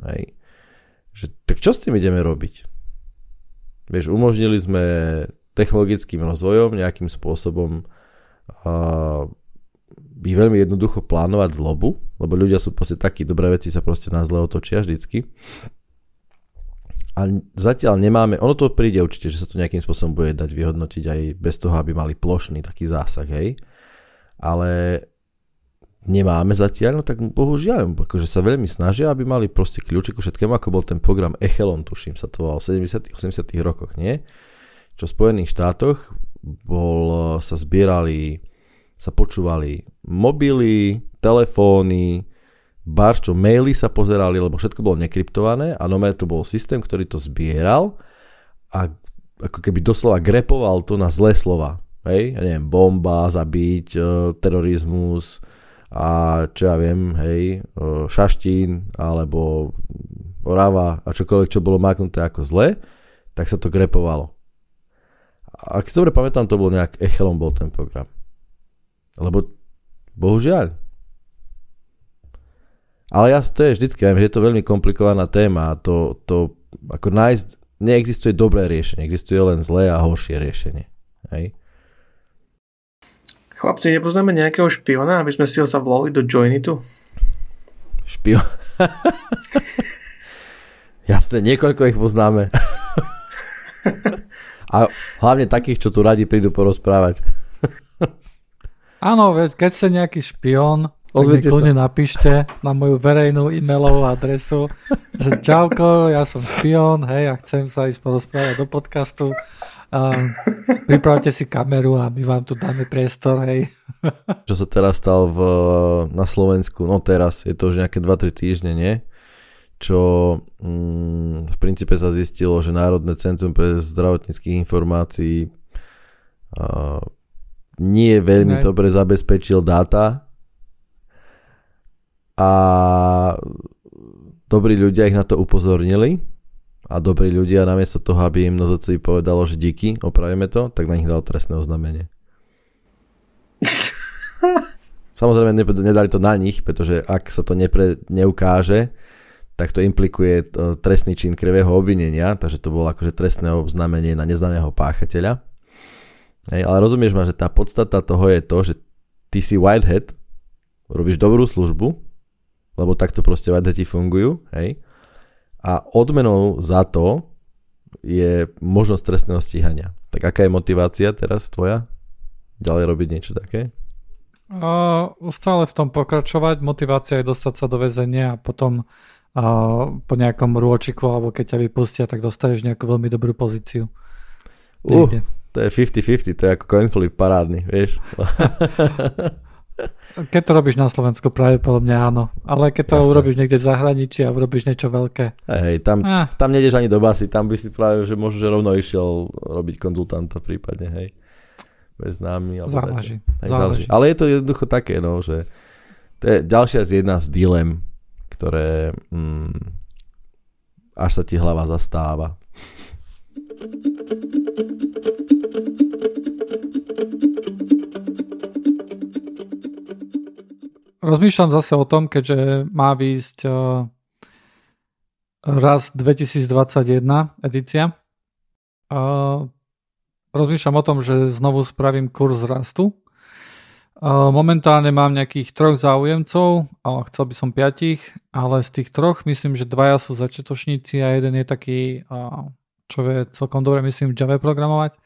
Hej. Že, tak čo s tým ideme robiť? Vieš, umožnili sme technologickým rozvojom nejakým spôsobom uh, by veľmi jednoducho plánovať zlobu, lebo ľudia sú proste takí, dobré veci sa proste na zle otočia vždycky. A zatiaľ nemáme, ono to príde určite, že sa to nejakým spôsobom bude dať vyhodnotiť aj bez toho, aby mali plošný taký zásah, hej. Ale nemáme zatiaľ, no tak bohužiaľ, akože sa veľmi snažia, aby mali proste kľúče ku všetkému, ako bol ten program Echelon, tuším sa to volal v 70 80 rokoch, nie? Čo v Spojených štátoch bol, sa zbierali, sa počúvali mobily, telefóny, bar, čo maily sa pozerali, lebo všetko bolo nekryptované a nové to bol systém, ktorý to zbieral a ako keby doslova grepoval to na zlé slova. Hej, ja neviem, bomba, zabiť, e, terorizmus, a čo ja viem, hej, šaštín alebo orava a čokoľvek, čo bolo maknuté ako zle, tak sa to grepovalo. Ak si dobre pamätám, to bol nejak Echelon bol ten program. Lebo bohužiaľ. Ale ja to je vždycky, viem, že je to veľmi komplikovaná téma a to, to ako nájsť, neexistuje dobré riešenie, existuje len zlé a horšie riešenie. Hej. Chlapci, nepoznáme nejakého špiona, aby sme si ho zavolali do Joinitu? Špion? Jasné, niekoľko ich poznáme. A hlavne takých, čo tu radi prídu porozprávať. Áno, keď sa nejaký špion, Ozvite tak mi napíšte na moju verejnú e-mailovú adresu, že čauko, ja som špion, hej, a chcem sa ísť porozprávať do podcastu Um, pripravte si kameru a my vám tu dáme priestor, hej. Čo sa teraz stal v, na Slovensku, no teraz, je to už nejaké 2-3 týždne, nie? Čo mm, v princípe sa zistilo, že Národné centrum pre zdravotníckých informácií uh, nie veľmi Hej. dobre zabezpečil dáta a dobrí ľudia ich na to upozornili a dobrí ľudia namiesto toho, aby im NZCI povedalo, že díky, opravíme to, tak na nich dal trestné oznámenie. Samozrejme ne- nedali to na nich, pretože ak sa to nepre, neukáže, tak to implikuje e, trestný čin krivého obvinenia, takže to bolo akože trestné oznámenie na neznámeho páchateľa. Hej, ale rozumieš ma, že tá podstata toho je to, že ty si Whitehead, robíš dobrú službu, lebo takto proste Whiteheadi fungujú, hej, a odmenou za to je možnosť trestného stíhania. Tak aká je motivácia teraz tvoja? Ďalej robiť niečo také? Uh, stále v tom pokračovať, motivácia je dostať sa do väzenia a potom uh, po nejakom rôčiku alebo keď ťa vypustia, tak dostaneš nejakú veľmi dobrú pozíciu. Uh, Niekde. to je 50-50, to je ako coin flip parádny, vieš. Keď to robíš na Slovensku, pravdepodobne áno. Ale keď to Jasné. urobíš niekde v zahraničí a urobíš niečo veľké. Hej, tam, Ah, tam nejdeš ani do basy, tam by si práve, že možno, že rovno išiel robiť konzultanta prípadne, hej. Bez námi. Alebo záleží. Hej, záleží. záleží. Ale je to jednoducho také, no, že to je ďalšia z jedna z dilem, ktoré mm, až sa ti hlava zastáva. Rozmýšľam zase o tom, keďže má výjsť uh, raz 2021 edícia. Uh, rozmýšľam o tom, že znovu spravím kurz rastu. Uh, momentálne mám nejakých troch záujemcov, ale chcel by som piatich, ale z tých troch myslím, že dvaja sú začiatočníci a jeden je taký, čo vie celkom dobre myslím v Java programovať.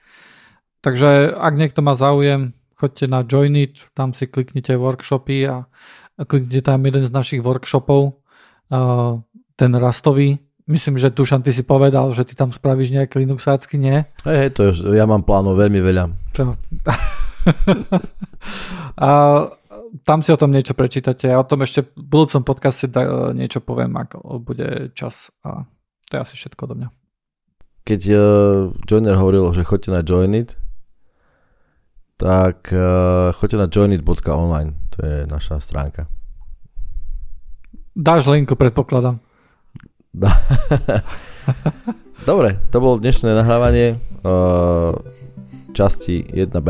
Takže ak niekto má záujem, choďte na Joinit, tam si kliknite workshopy a kliknite tam jeden z našich workshopov, uh, ten rastový. Myslím, že Tušan, ty si povedal, že ty tam spravíš nejaké Linuxácky, nie? Hej, hej, to je, ja mám plánov veľmi veľa. To... a tam si o tom niečo prečítate a o tom ešte v budúcom podcaste da, niečo poviem, ak bude čas. A to je asi všetko do mňa. Keď uh, Joiner hovoril, že choďte na Joinit, tak uh, choďte na joinit.online, to je naša stránka. Dáš linku, predpokladám. Dobre, to bolo dnešné nahrávanie uh, časti 1b.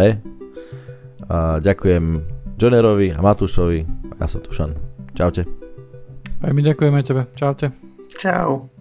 A ďakujem Jonerovi a Matúšovi a ja som Tušan. Čaute. Aj my ďakujeme tebe. Čaute. Čau.